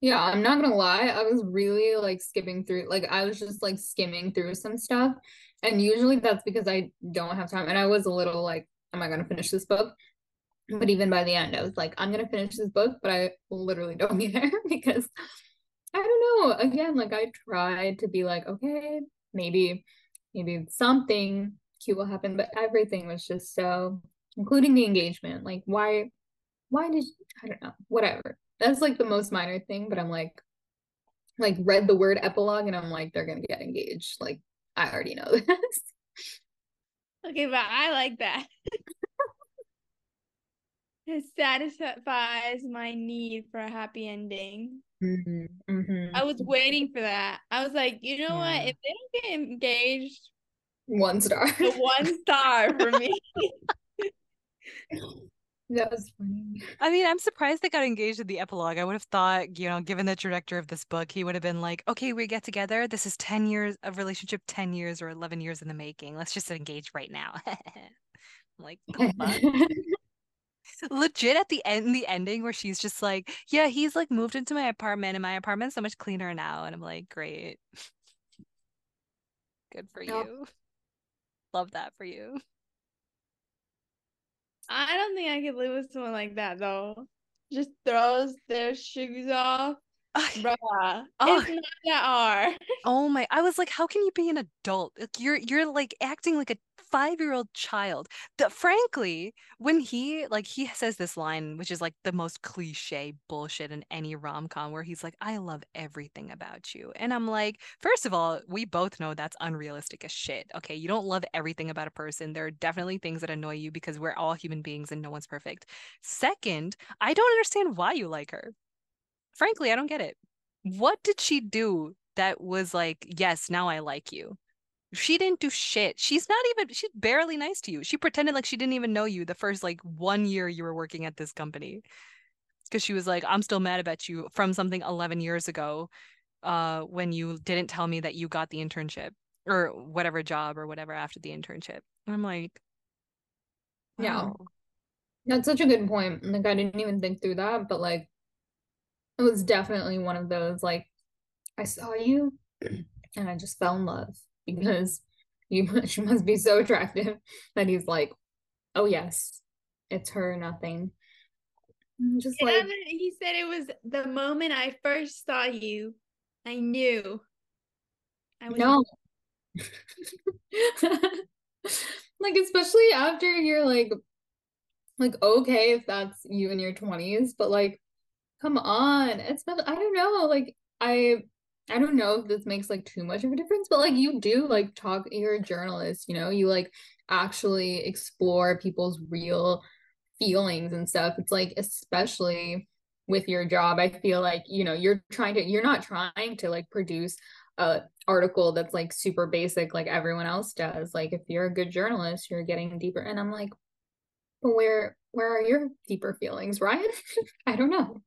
Yeah, I'm not gonna lie. I was really like skipping through, like I was just like skimming through some stuff. And usually that's because I don't have time. And I was a little like, am I gonna finish this book? But even by the end, I was like, I'm gonna finish this book, but I literally (laughs) don't care because I don't know. Again, like I tried to be like, okay, maybe, maybe something cute will happen, but everything was just so, including the engagement. Like, why, why did I don't know, whatever that's like the most minor thing, but I'm like, like read the word epilogue and I'm like, they're gonna get engaged. Like, I already know (laughs) this. Okay, but I like that. (laughs) it satisfies my need for a happy ending. Mm-hmm, mm-hmm. I was waiting for that. I was like, you know yeah. what? If they don't get engaged, one star. one star for me. (laughs) That was funny. (laughs) I mean, I'm surprised they got engaged in the epilogue. I would have thought, you know, given the trajectory of this book, he would have been like, okay, we get together. This is 10 years of relationship, 10 years or 11 years in the making. Let's just engage right now. (laughs) like, (laughs) legit at the end, the ending where she's just like, yeah, he's like moved into my apartment and my apartment's so much cleaner now. And I'm like, great. Good for you. Love that for you. I don't think I could live with someone like that though. Just throws their shoes off. Bruh, oh. it's not that. Oh my! I was like, how can you be an adult? Like you're you're like acting like a five year old child. That frankly, when he like he says this line, which is like the most cliche bullshit in any rom com, where he's like, "I love everything about you," and I'm like, first of all, we both know that's unrealistic as shit. Okay, you don't love everything about a person. There are definitely things that annoy you because we're all human beings and no one's perfect. Second, I don't understand why you like her. Frankly, I don't get it. What did she do that was like, yes, now I like you? She didn't do shit. She's not even, she's barely nice to you. She pretended like she didn't even know you the first like one year you were working at this company. Because she was like, I'm still mad about you from something 11 years ago uh, when you didn't tell me that you got the internship or whatever job or whatever after the internship. And I'm like, yeah. That's such a good point. Like, I didn't even think through that, but like, it was definitely one of those like, I saw you and I just fell in love because you (laughs) she must be so attractive that he's like, oh yes, it's her, nothing. just like he said it was the moment I first saw you, I knew. I was no. (laughs) like especially after you're like like okay if that's you in your 20s but like come on it's not i don't know like i I don't know if this makes like too much of a difference, but like you do like talk, you're a journalist, you know, you like actually explore people's real feelings and stuff. It's like, especially with your job, I feel like, you know, you're trying to, you're not trying to like produce a article that's like super basic like everyone else does. Like if you're a good journalist, you're getting deeper. And I'm like, but where where are your deeper feelings, Ryan? (laughs) I don't know.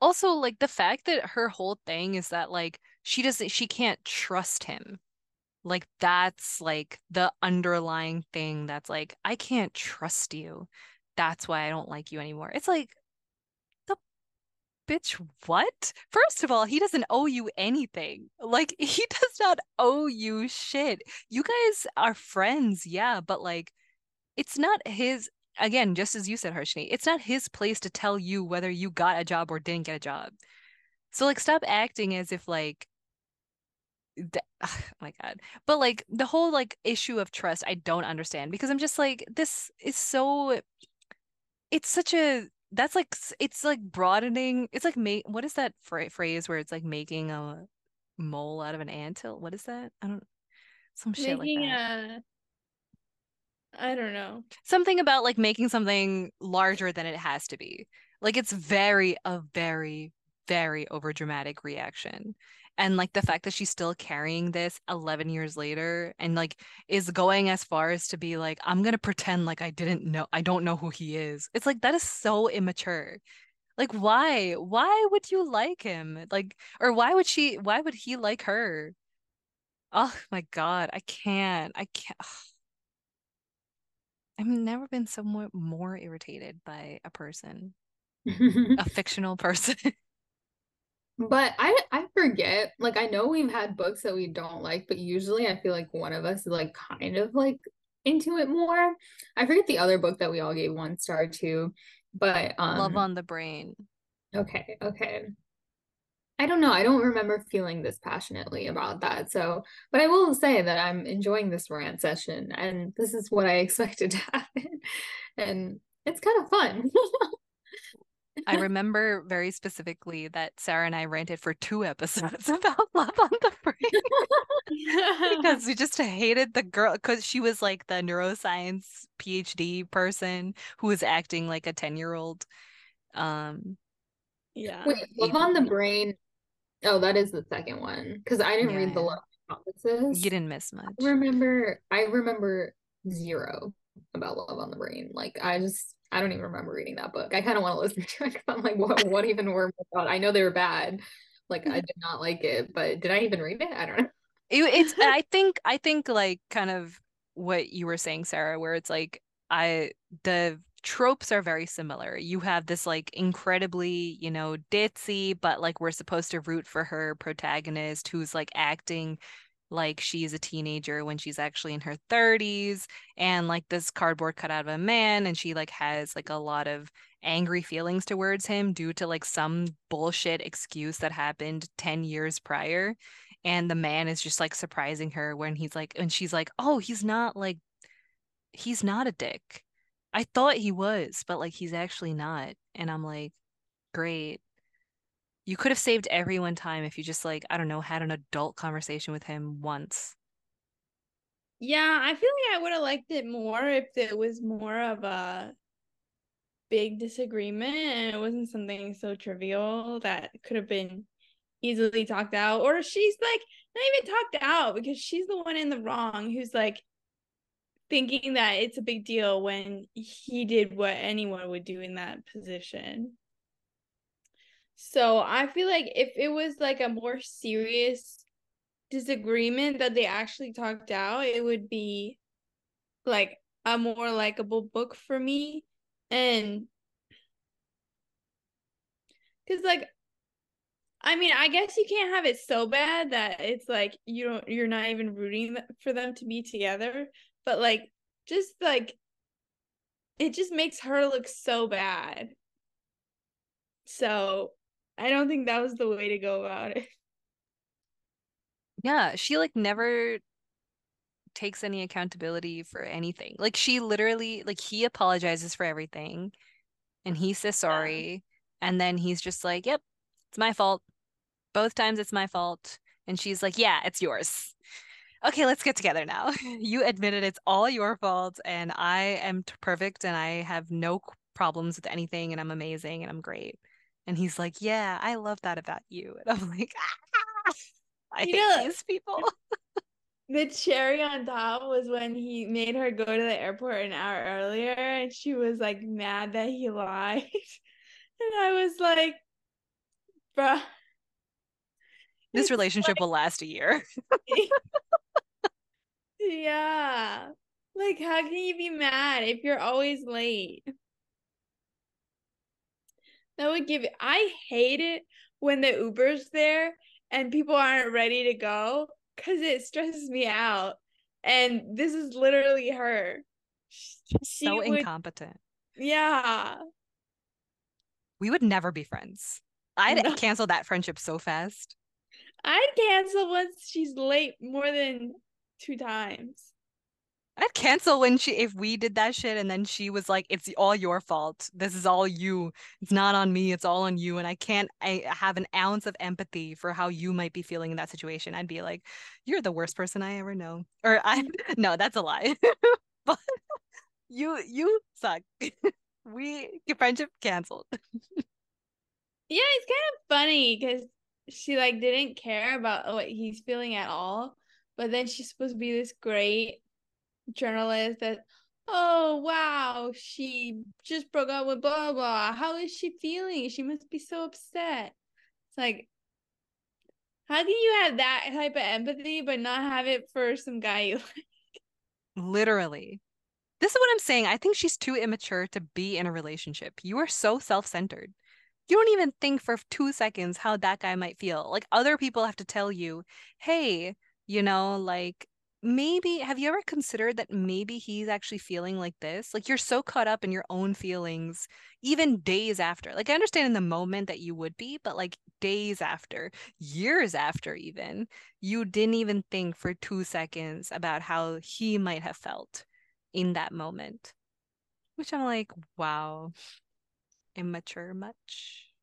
Also, like the fact that her whole thing is that like she doesn't she can't trust him. Like that's like the underlying thing that's like I can't trust you. That's why I don't like you anymore. It's like the bitch what? First of all, he doesn't owe you anything. Like (laughs) he does not owe you shit. You guys are friends, yeah, but like it's not his again, just as you said, Harshini, it's not his place to tell you whether you got a job or didn't get a job. So like stop acting as if like (sighs) oh my god. But like the whole like issue of trust i don't understand because i'm just like this is so it's such a that's like it's like broadening it's like make what is that phrase where it's like making a mole out of an anthill what is that? I don't some shit making like that. a I don't know. Something about like making something larger than it has to be. Like it's very a very very overdramatic reaction. And like the fact that she's still carrying this 11 years later and like is going as far as to be like I'm going to pretend like I didn't know I don't know who he is. It's like that is so immature. Like why? Why would you like him? Like or why would she why would he like her? Oh my god, I can't. I can't. I've never been somewhat more irritated by a person, (laughs) a fictional person. (laughs) but I I forget. Like I know we've had books that we don't like, but usually I feel like one of us is like kind of like into it more. I forget the other book that we all gave one star to, but um Love on the Brain. Okay, okay. I don't know. I don't remember feeling this passionately about that. So, but I will say that I'm enjoying this rant session and this is what I (laughs) expected to happen. And it's kind of fun. I (laughs) remember very specifically that Sarah and I ranted for two episodes (laughs) about Love on the Brain because we just hated the girl because she was like the neuroscience PhD person who was acting like a 10 year old. Um, yeah. Wait, Love on the Brain Oh, that is the second one because I didn't yeah, read the love hypothesis. You didn't miss much. I remember, I remember zero about love on the brain. Like I just, I don't even remember reading that book. I kind of want to listen (laughs) to it. I'm like, what, what even were about? I know they were bad. Like I (laughs) did not like it, but did I even read it? I don't know. It, it's. (laughs) I think. I think like kind of what you were saying, Sarah, where it's like I the tropes are very similar. You have this like incredibly, you know, ditzy, but like we're supposed to root for her protagonist who's like acting like she's a teenager when she's actually in her 30s and like this cardboard cut out of a man and she like has like a lot of angry feelings towards him due to like some bullshit excuse that happened 10 years prior and the man is just like surprising her when he's like and she's like oh he's not like he's not a dick I thought he was, but like he's actually not. And I'm like, great. You could have saved everyone time if you just like, I don't know, had an adult conversation with him once. Yeah, I feel like I would have liked it more if it was more of a big disagreement and it wasn't something so trivial that could have been easily talked out. Or she's like not even talked out because she's the one in the wrong who's like thinking that it's a big deal when he did what anyone would do in that position. So I feel like if it was like a more serious disagreement that they actually talked out, it would be like a more likable book for me. And because like I mean, I guess you can't have it so bad that it's like you don't you're not even rooting for them to be together, but like just like it just makes her look so bad. So I don't think that was the way to go about it. (laughs) Yeah, she like never takes any accountability for anything. Like she literally like he apologizes for everything and he says sorry yeah. and then he's just like, "Yep, it's my fault. Both times it's my fault." And she's like, "Yeah, it's yours." Okay, let's get together now. (laughs) (laughs) You admitted it's all your fault and I am perfect and I have no problems with anything and I'm amazing and I'm great. And he's like, yeah, I love that about you. (laughs) And I'm like, ah! I You hate know- these people. The cherry on top was when he made her go to the airport an hour earlier and she was like mad that he lied. and I was like, bruh. This relationship will last a year. Yeah. Like, how can you be mad if you're always late? That would give I hate it when the Uber's there and people aren't ready to go because it stresses me out. And this is literally her. She so would- incompetent. Yeah. We would never be friends. I'd No. cancel that friendship so fast. I'd cancel once she's late more than two times. I'd cancel when she if we did that shit and then she was like, "It's all your fault. This is all you. It's not on me. It's all on you." And I can't I have an ounce of empathy for how you might be feeling in that situation. I'd be like, "You're the worst person I ever know." Or I (laughs) no, that's a lie. (laughs) but you you suck. (laughs) we friendship canceled. Yeah, it's kind of funny because she like didn't care about what he's feeling at all, but then she's supposed to be this great journalist that, oh wow, she just broke up with blah blah. How is she feeling? She must be so upset. It's like, how can you have that type of empathy but not have it for some guy you like? (laughs) Literally. This is what I'm saying. I think she's too immature to be in a relationship. You are so self-centered. You don't even think for two seconds how that guy might feel. Like other people have to tell you, hey, you know, like maybe have you ever considered that maybe he's actually feeling like this? Like you're so caught up in your own feelings, even days after. Like I understand in the moment that you would be, but like days after, years after, even, you didn't even think for two seconds about how he might have felt in that moment. Which I'm like, wow, immature much.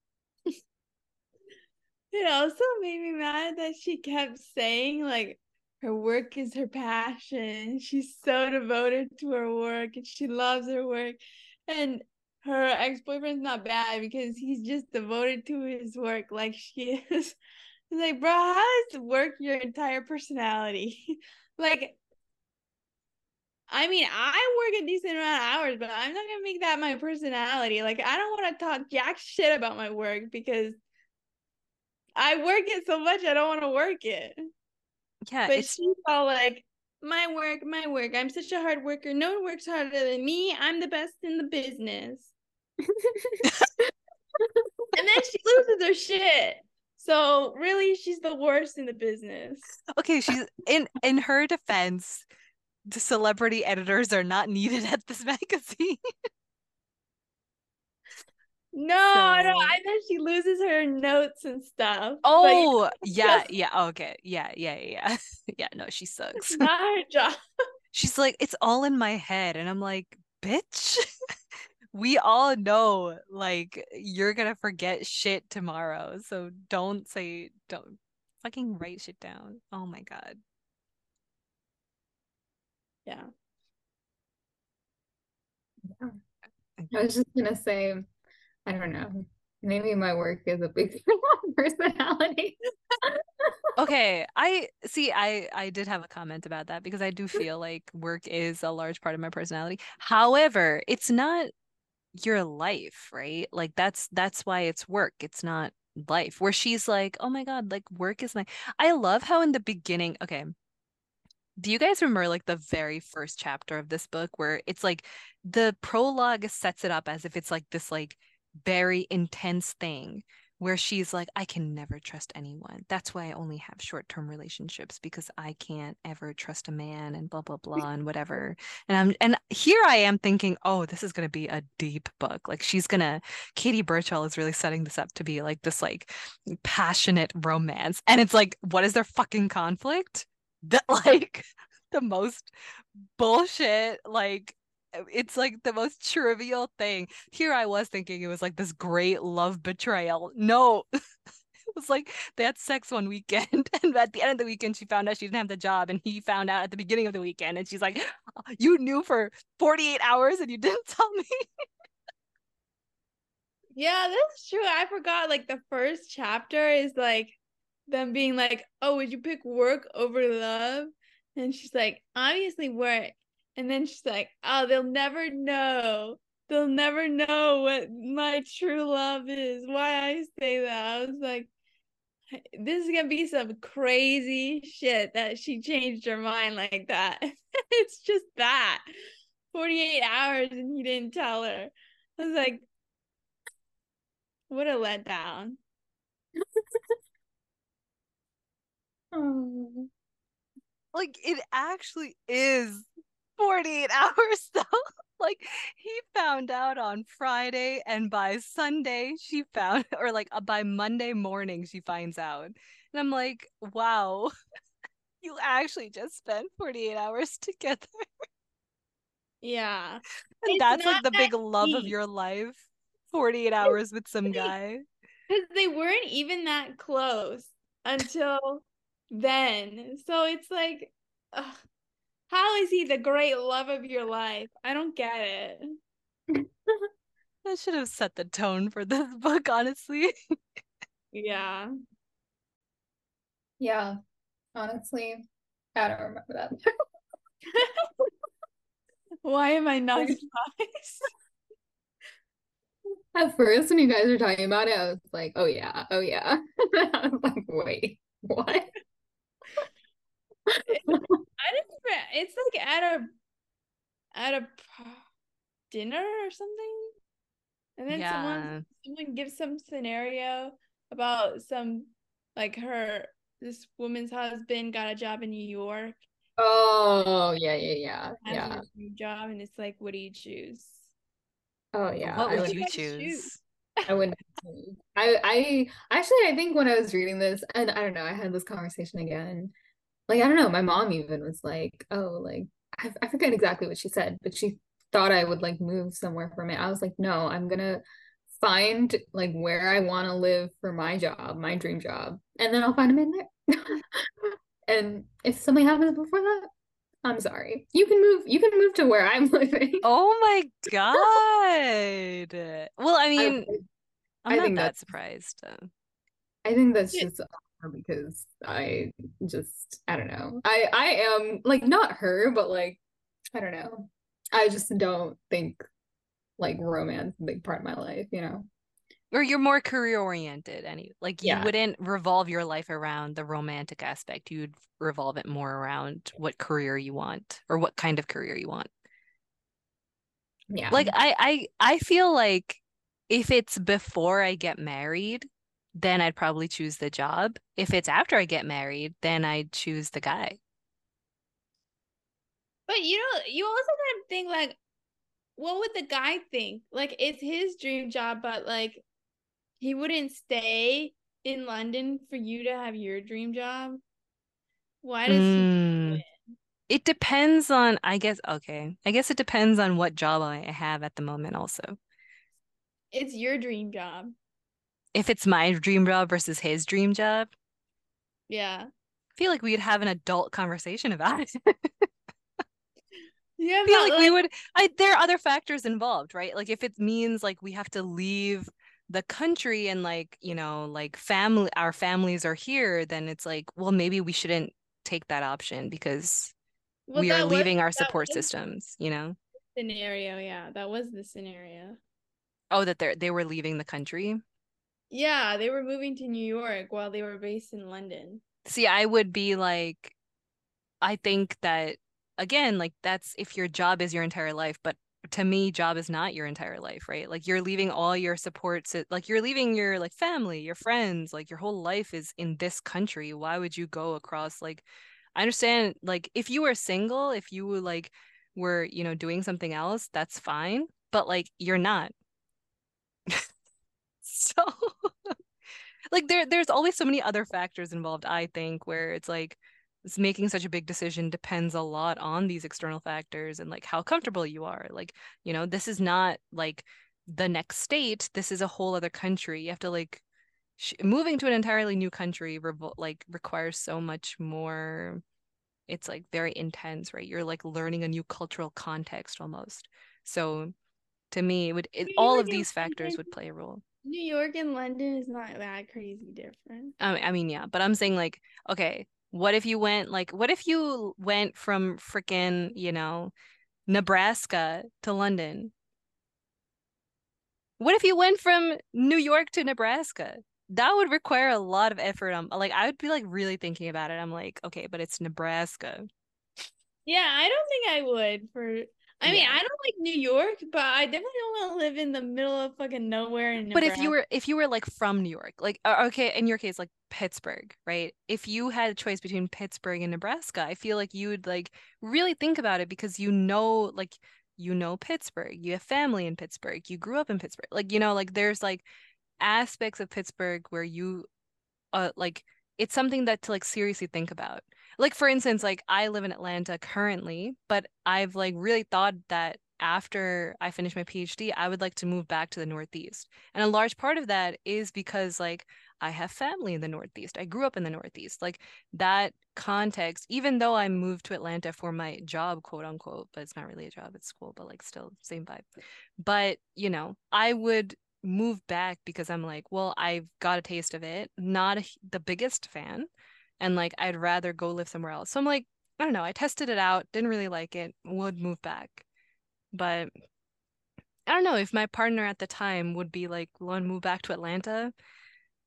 It also made me mad that she kept saying like her work is her passion. She's so devoted to her work and she loves her work. And her ex-boyfriend's not bad because he's just devoted to his work like she (laughs) is. Like, bro, how does work your entire personality? (laughs) like I mean, I work a decent amount of hours, but I'm not gonna make that my personality. Like, I don't want to talk jack shit about my work because I work it so much I don't want to work it. Yeah, But it's she's all like, my work, my work. I'm such a hard worker. No one works harder than me. I'm the best in the business. (laughs) and then she loses her shit. So really, she's the worst in the business. okay. She's in in her defense. The celebrity editors are not needed at this (laughs) magazine. No, no, So- I bet she loses her notes and stuff. but Oh, (laughs) yeah, just- yeah. Oh, okay, yeah, yeah, yeah, yeah. (laughs) Yeah, no, she sucks. it's not her job. (laughs) She's like, it's all in my head, and I'm like, bitch. we all know like you're gonna forget shit tomorrow so don't say don't fucking write shit down oh my god Yeah. Yeah. I was just gonna say, I don't know. Um, maybe my work is a big (laughs) personality. okay (laughs) i see i i did have a comment about that because i do feel like work is a large part of my personality however it's not your life right like that's that's why it's work it's not life where she's like oh my god like work is my i love how in the beginning okay do you guys remember like the very first chapter of this book where it's like the prologue sets it up as if it's like this like very intense thing where she's like I can never trust anyone. That's why I only have short-term relationships because I can't ever trust a man and blah blah blah and whatever. And I'm and here I am thinking, "Oh, this is going to be a deep book. Like she's going to Katy Birchall is really setting this up to be like this like passionate romance." And it's like, what is their fucking conflict? (laughs) That like (laughs) the most bullshit like Uh, it's like the most trivial thing. Here I was thinking it was like this great love betrayal. No, (laughs) it was like they had sex one weekend, (laughs) and at the end of the weekend, she found out she didn't have the job, and he found out at the beginning of the weekend, and she's like, (gasps) "You knew for 48 hours and you didn't (laughs) tell me." Yeah, that's true. I forgot like the first chapter is like them being like, "Oh, would you pick work over love?" And she's like, "Obviously work." And then she's like, "Oh, they'll never know. They'll never know what my true love is. Why I say that?" I was like, "This is gonna be some crazy shit that she changed her mind like that." (laughs) it's just that 48 hours and he didn't tell her. I was like, "What a letdown." (laughs) Oh. Like it actually is 48 (laughs) hours though. like he found out on Friday and by Sunday she found (laughs) or like uh, by Monday morning she finds out. And I'm like, "Wow. (laughs) you actually just spent 48 hours together." Yeah. That's like the big that love of your life. 48 hours with some guy. Because they weren't even that close until then. So it's like, ugh, how is he the great love of your life? I don't get it. (laughs) That should have set the tone for this (laughs) book, honestly. Yeah. Yeah. Honestly, I don't remember that. (laughs) Why am I not surprised? At first, when you guys were talking about it, I was like, oh yeah, oh yeah. I was like, wait, what? I didn't even, it's like at a at a dinner or something. And then Yeah. someone someone gives some scenario about some like her this woman's husband got a job in New York Oh, yeah, yeah, yeah, yeah. her dream job and it's like what do you choose Oh, yeah. what I would would, you choose? choose. I wouldn't. I, I actually, I think when I was reading this, and I don't know, I had this conversation again. Like, I don't know, my mom even was like, oh, like, I, I forget exactly what she said, but she thought I would like move somewhere from it. I was like, no, I'm gonna find like where I want to live for my job, my dream job, and then I'll find a in there. (laughs) and if something happens before that, I'm sorry. You can move. You can move to where I'm (laughs) living. Oh my (laughs) god. Well, I mean, I'm I not think that that's- surprised. I think that's just because I just I don't know. I I am like not her, but like I don't know. I just don't think like romance is a big part of my life, you know. Or you're more career oriented any like you Yeah. wouldn't revolve your life around the romantic aspect. You'd revolve it more around what career you want or what kind of career you want. Yeah. Like I I I feel like if it's before I get married, then I'd probably choose the job. If it's after I get married, then I'd choose the guy. but you know you also of think like what would the guy think like it's his dream job but like he wouldn't stay in London for you to have your dream job why does he Mm. It depends on, I guess, okay. I guess it depends on what job I have at the moment also. it's your dream job If it's my dream job versus his dream job, yeah I feel like we'd have an adult conversation about it. (laughs) yeah I feel but like we would I there are other factors involved, right? Like if it means like we have to leave the country and like, you know, like family our families are here, then it's like, well, maybe we shouldn't take that option because well, we are that was- leaving our support was systems, you know? scenario yeah that was the scenario Oh, that they're they were leaving the country. Yeah they were moving to New York while they were based in London See, I would be like, I think that again, like that's if your job is your entire life, but to me, job is not your entire life, right? Like you're leaving all your supports, like you're leaving your like family, your friends, like your whole life is in this country. Why would you go across? Like, I understand, like if you were single, if you were like were, you know, doing something else, that's fine, but like you're not. (laughs) So like there there's always so many other factors involved i think where it's like it's making such a big decision depends a lot on these external factors and like how comfortable you are. Like you know this is not like the next state. This is a whole other country. You have to like sh- moving to an entirely new country revol- like requires so much more. It's like very intense right? You're like learning a new cultural context almost. So to me it would it, all of these factors would play a role New York and London is not that crazy different. I mean, I mean, yeah, but I'm saying like, okay, what if you went like, what if you went from freaking, you know, Nebraska to London? What if you went from New York to Nebraska? That would require a lot of effort. Um, like I would be like really thinking about it. I'm like, okay, but it's Nebraska. Yeah, I don't think I would for I mean, Yeah. I don't like New York, but I definitely don't want to live in the middle of fucking nowhere But if you were if you were like from New York, like uh, okay, in your case like Pittsburgh, right? If you had a choice between Pittsburgh and Nebraska, I feel like you would like really think about it because you know like you know Pittsburgh. You have family in Pittsburgh. You grew up in Pittsburgh. Like you know like there's like aspects of Pittsburgh where you uh like it's something that to like seriously think about. Like for instance, like I live in Atlanta currently, but I've like really thought that after I finish my PhD, I would like to move back to the Northeast. And a large part of that is because like I have family in the Northeast. I grew up in the Northeast. Like that context, even though I moved to Atlanta for my job, quote unquote, but it's not really a job, it's school, but like still same vibe. But, you know, I would move back because I'm like, well, I've got a taste of it. Not a, the biggest fan, and like I'd rather go live somewhere else. So I'm like, I don't know. I tested it out, didn't really like it, would move back, but I don't know if my partner at the time would be like, want to move back to Atlanta.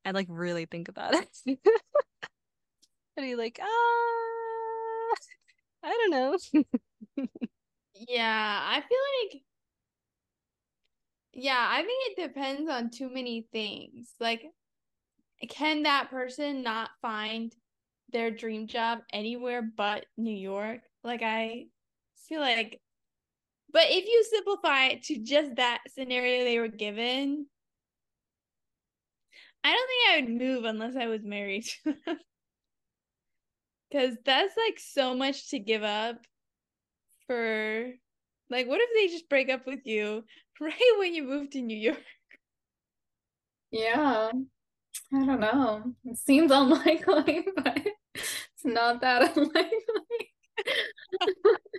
I'd like really think about it. (laughs) I'd be like, ah, I don't know. (laughs) Yeah, I feel like yeah, I think it depends on too many things. Like, can that person not find their dream job anywhere but New York? Like, I feel like, but if you simplify it to just that scenario they were given, I don't think I would move unless I was married. Because (laughs) that's like so much to give up for, like, what if they just break up with you (laughs) right when you move to New York? Yeah. I don't know. It seems unlikely, (laughs) but not that (laughs) unlikely. (laughs)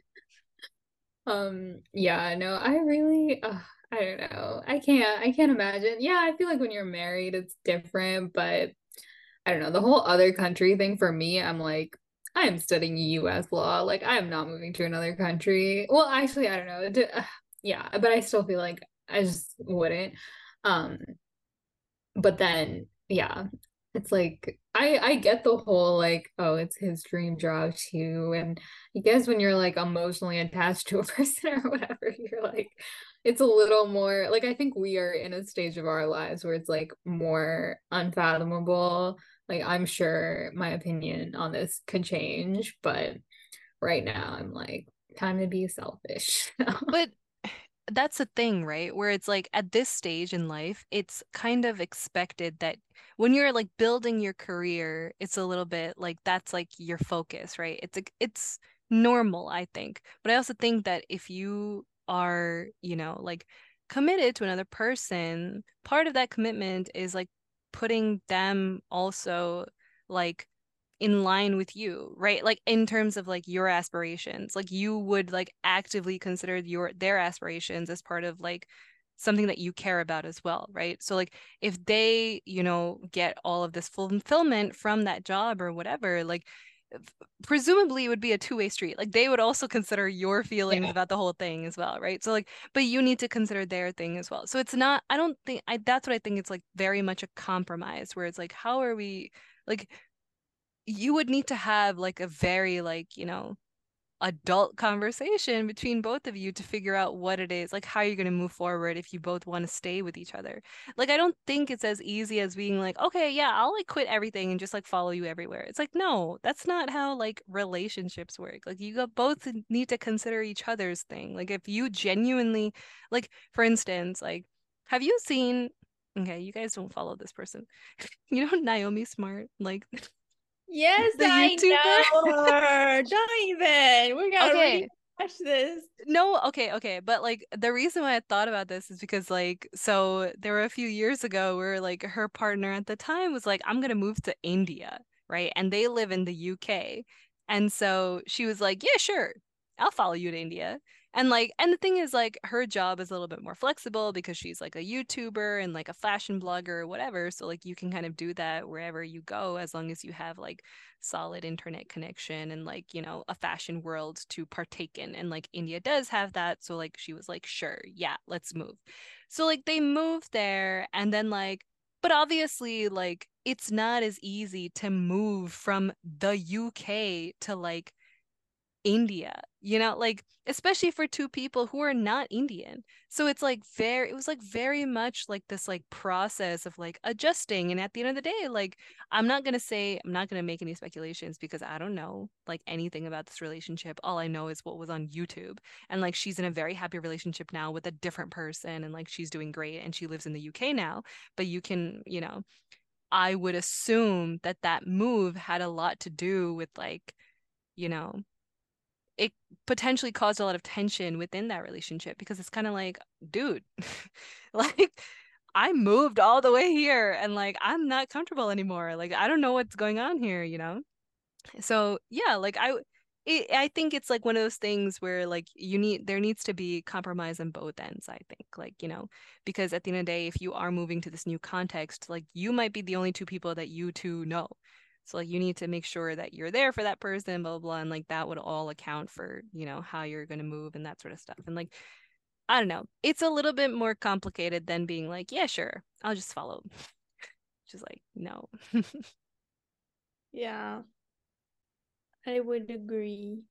Um, yeah, no, I really, uh, I don't know. I can't, I can't imagine. Yeah, I feel like when you're married, it's different, but I don't know. The whole other country thing for me, I'm like, I am studying US law. Like, I am not moving to another country. Well, actually, I don't know. D- uh, yeah, but I still feel like I just wouldn't. Um, but then, yeah, it's like I I get the whole like, oh, it's his dream job too. And I guess when you're like emotionally attached to a (laughs) person or whatever, you're like, it's a little more like I think we are in a stage of our lives where it's like more unfathomable. Like I'm sure my opinion on this could change, but right now I'm like, time to be selfish. (laughs) But that's the thing, right? Where it's like at this stage in life, it's kind of expected that when you're like building your career, it's a little bit like that's like your focus, right? It's like it's normal, I think. But I also think that if you are, you know, like committed to another person, part of that commitment is like putting them also like in line with you, right? Like in terms of like your aspirations, like you would like actively consider your their aspirations as part of like something that you care about as well, right? So like if they, you know, get all of this fulfillment from that job or whatever, like uh, presumably it would be a two-way street. Like they would also consider your feelings Yeah. about the whole thing as well, right? So like but you need to consider their thing as well. So it's not I don't think I that's what I think it's like very much a compromise where it's like how are we like you would need to have like a very like you know adult conversation between both of you to figure out what it is like how you're going to move forward if you both want to stay with each other. Like i don't think it's as easy as being like okay yeah i'll like quit everything and just like follow you everywhere. It's like no that's not how like relationships work. Like you both need to consider each other's thing. Like if you genuinely like for instance like have you seen okay you guys don't follow this person. (laughs) You know Niomi Smart? Like (laughs) Yes, The I YouTuber? know. (laughs) Don't even. We gotta Okay. watch this. No, okay, okay. But like the reason why I thought about this is because like so there were a few years ago where like her partner at the time was like, I'm gonna move to India, right? And they live in the UK. And so she was like, Yeah, sure, I'll follow you to India. And like and the thing is like her job is a little bit more flexible because she's like a youtuber and like a fashion blogger or whatever so like you can kind of do that wherever you go as long as you have like solid internet connection and like you know a fashion world to partake in and like india does have that so like she was like sure yeah let's move. So like they moved there and then like but obviously like it's not as easy to move from the uk to like India, you know, like especially for two people who are not Indian. So it's like very, it was like very much like this like process of like adjusting. And at the end of the day, like I'm not gonna say I'm not gonna make any speculations because I don't know like anything about this relationship. All I know is what was on YouTube. And like she's in a very happy relationship now with a different person and like she's doing great and she lives in the UK now. But you can, you know, I would assume that that move had a lot to do with like, you know, it potentially caused a lot of tension within that relationship because it's kind of like, dude, (laughs) like I moved all the way here and like I'm not comfortable anymore. Like I don't know what's going on here, you know? So, yeah, like I it, I think it's like one of those things where like you need there needs to be compromise on both ends, I think. Like, you know, because at the end of the day, if you are moving to this new context, like you might be the only two people that you two know. So like you need to make sure that you're there for that person, blah, blah, blah. And like that would all account for, you know, how you're gonna move and that sort of stuff. And like I don't know. It's a little bit more complicated than being like, yeah, sure, I'll just follow. (laughs) Just like, no. (laughs) yeah. I would agree.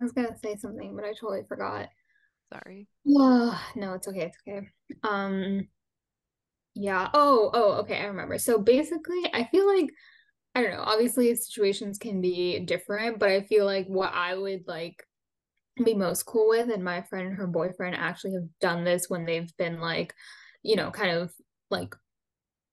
I was gonna say something, but I totally forgot. Sorry. Oh, no, it's okay. It's okay. Um, yeah. Oh, oh, okay. I remember. So basically, I feel like I don't know. Obviously, situations can be different, but I feel like what I would like be most cool with, and my friend and her boyfriend actually have done this when they've been like, you know, kind of like,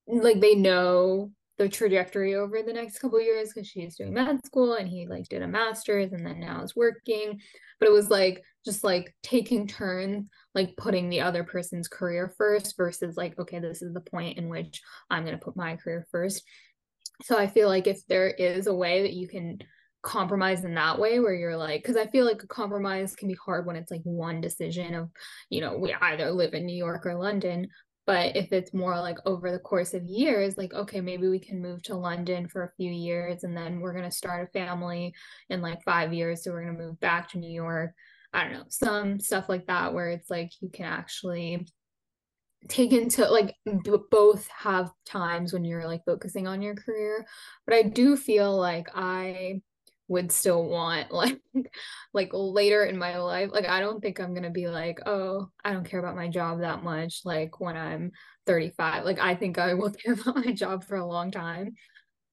like they know the trajectory over the next couple years because she's doing med school and he like did a master's and then now is working. But it was like just like taking turns, like putting the other person's career first versus like, okay, this is the point in which I'm gonna put my career first so i feel like if there is a way that you can compromise in that way where you're like because i feel like a compromise can be hard when it's like one decision of you know we either live in new york or london. But if it's more like over the course of years like okay maybe we can move to london for a few years and then we're going to start a family in like five years. So we're going to move back to new york. I don't know some stuff like that where it's like you can actually take into like b- both have times when you're like focusing on your career but i do feel like i would still want (laughs) like like later in my life like i don't think i'm gonna be like oh i don't care about my job that much like when i'm 35 like i think i will (laughs) care about my job for a long time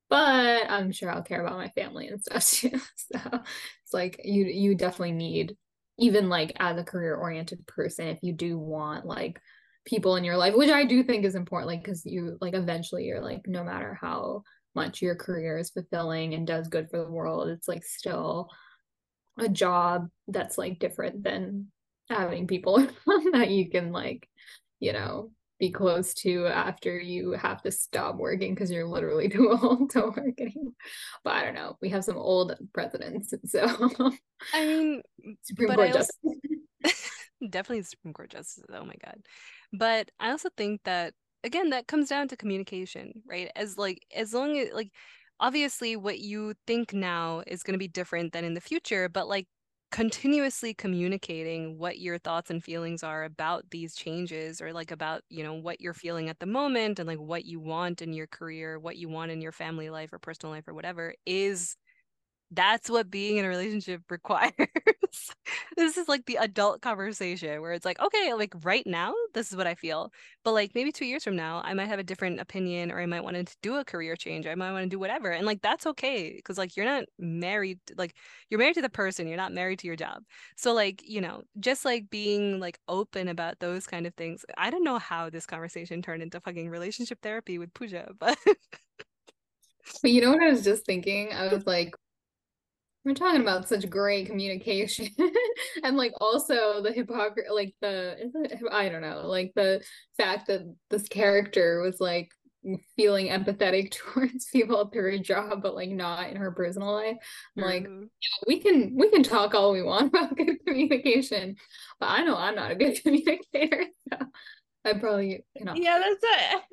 but i'm sure i'll care about my family and stuff (laughs) too so it's like you you definitely need even like as a career oriented person if you do want like people in your life, which I do think is important, like because you like eventually you're like no matter how much your career is fulfilling and does good for the world, it's like still a job that's like different than having people (laughs) that you can like, you know, be close to after you have to stop working because you're literally (laughs) too old to work anymore. But I don't know. We have some old presidents, (laughs) so I mean, Supreme Court also, justice. definitely Supreme Court justice. Oh my god. But I also think that again that comes down to communication, right? As like as long as like obviously what you think now is going to be different than in the future, but like continuously communicating what your thoughts and feelings are about these changes or like about you know what you're feeling at the moment and like what you want in your career what you want in your family life or personal life or whatever is that's what being in a relationship (laughs) requires. this is like the adult conversation where it's like, okay, like right now, this is what I feel. But like maybe two years from now, I might have a different opinion or I might want to do a career change. I might want to do whatever. And like that's okay. Cause like you're not married, like you're married to the person, you're not married to your job. So like, you know, just like being like open about those kind of things. I don't know how this conversation turned into fucking relationship therapy with Pooja, but But you know what I was just thinking? I was like, we're talking about such great communication (laughs) and like also the hypocrisy like the i don't know like the fact that this character was like feeling empathetic (laughs) towards people through her job, but like not in her personal life. I'm like, mm-hmm. yeah, we can we can talk all we want (laughs) about good communication, but I know I'm not a good communicator. So I probably cannot. Yeah, that's what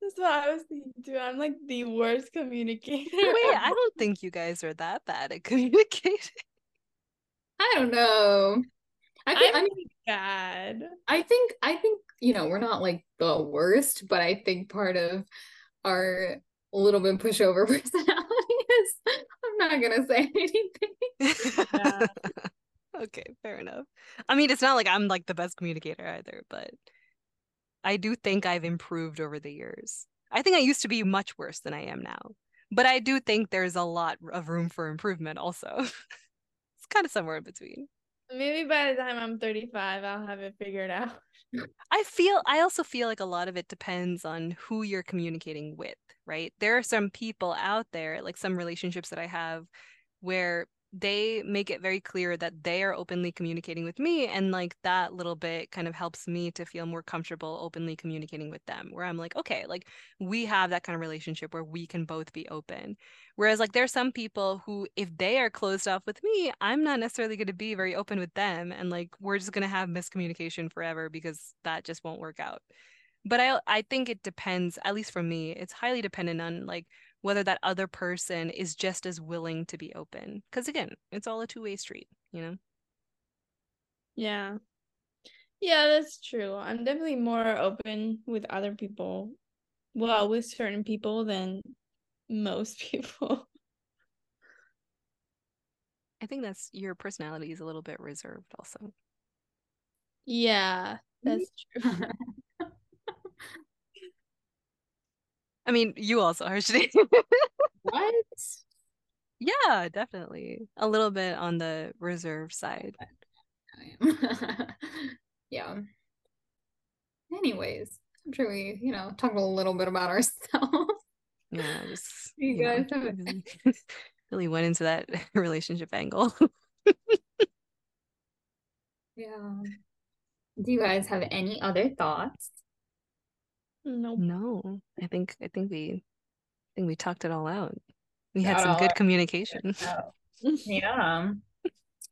that's what I was thinking too. I'm like the worst communicator. (laughs) Wait, I don't think you guys are that bad at (laughs) communicating. I don't know. I think I I'm mean bad. I think I think you know we're not like the worst, but I think part of our little bit pushover (laughs) personality is I'm not gonna say anything. Yeah. Okay, fair enough. I mean, it's not like I'm like the best communicator either, but I do think I've improved over the years. I think I used to be much worse than I am now, but I do think there's a lot of room for improvement also. (laughs) It's kind of somewhere in between. Maybe by the time I'm 35, I'll have it figured out. (laughs) I feel I also feel like a lot of it depends on who you're communicating with, right? There are some people out there, like some relationships that I have where they make it very clear that they are openly communicating with me and like that little bit kind of helps me to feel more comfortable openly communicating with them where I'm like, okay, like we have that kind of relationship where we can both be open. Whereas like there's some people who if they are closed off with me, I'm not necessarily going to be very open with them and like we're just going to have miscommunication forever because that just won't work out. But I I think it depends, at least for me, it's highly dependent on like whether that other person is just as willing to be open. Cuz again, it's all a two-way street, you know. Yeah. Yeah, that's true. I'm definitely more open with other people. Well, with certain people than most (laughs) people. I think that's your personality is a little bit reserved also. Yeah, that's (laughs) true. I mean, you also are (laughs) Shanae. what? yeah, definitely. A little bit on the reserve side. (laughs) Yeah. Anyways, I'm sure we, you know, talked a little bit about ourselves. (laughs) Yeah, just You you guys have- really, really went into that relationship angle. Yeah. Do you guys have any other thoughts? Nope. No, I think I think we I think we talked it all out. We had some good communication. (laughs) Yeah.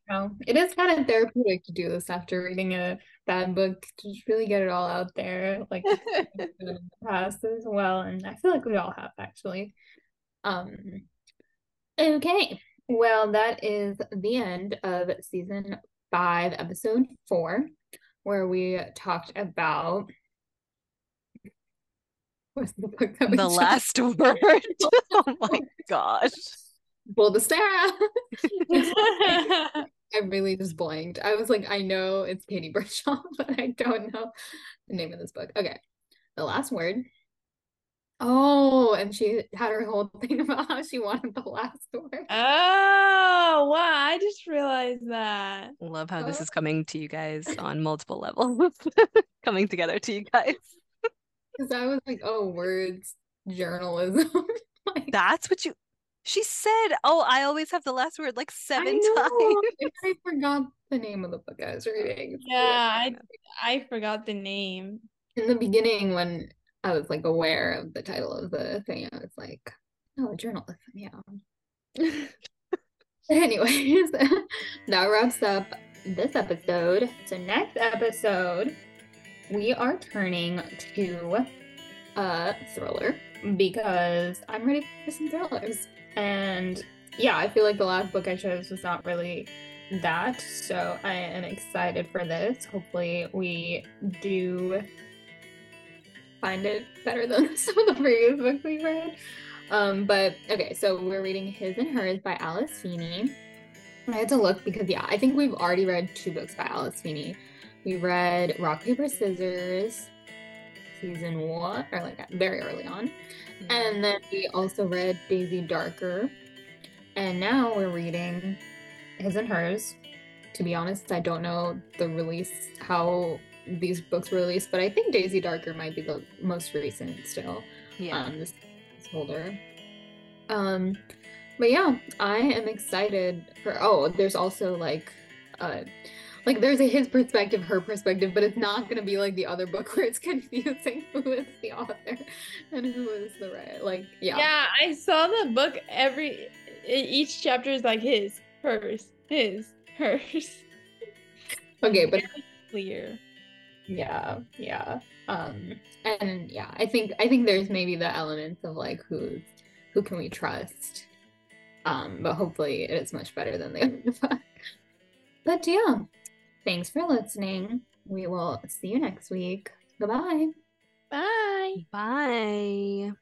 No, it is kind of therapeutic to do this after reading a bad book to just really get it all out there, like in (laughs) the past as well. And I feel like we all have actually. Um, okay. Well, that is the end of season five, episode four, where we talked about what's the book that we The chose? last (laughs) word. (laughs) Oh my gosh. Bull to Sarah. (laughs) I really just blanked. I was like, I know it's Katie Bradshaw, but I don't know the name of this book. Okay. The last word. Oh, and she had her whole thing about how she wanted the last word. Oh, wow. I just realized that. Love how this Oh. is coming to you guys on multiple levels. coming together to you guys. Because I was like, oh, words, journalism. (laughs) like, That's what you she said, oh, I always have the last word like seven know, times. I forgot the name of the book I was reading. Yeah, I I forgot the name. In the beginning, when I was like aware of the title of the thing, I was like, oh, journalism, yeah. (laughs) Anyways, (laughs) that wraps up this episode. So next episode, we are turning to a thriller because I'm ready for some thrillers. And yeah, I feel like the last book I chose was not really that. So I am excited for this. Hopefully we do find it better than (laughs) some of the previous books we've read. Um, but okay, so we're reading His and Hers by Alice Feeney. I had to look because yeah, I think we've already read two books by Alice Feeney. We read Rock Paper Scissors season one, or like very early on, and then we also read Daisy Darker, and now we're reading His and Hers. To be honest, I don't know the release how these books were released, but I think Daisy Darker might be the most recent still Yeah. um this, this holder um but yeah i am excited for oh there's also like uh like there's a his perspective, her perspective, but it's not gonna be like the other book where it's (laughs) confusing (laughs) who is the author and who is the right. Like, yeah. Yeah, I saw the book every each chapter is like his, hers, his, (laughs) hers. Okay, but Clear. yeah, yeah. Um, and yeah, I think I think there's maybe the elements of like who's who can we trust. Um, but hopefully it is much better than the other book. But yeah, thanks for listening. We will see you next week. Goodbye. Bye. Bye.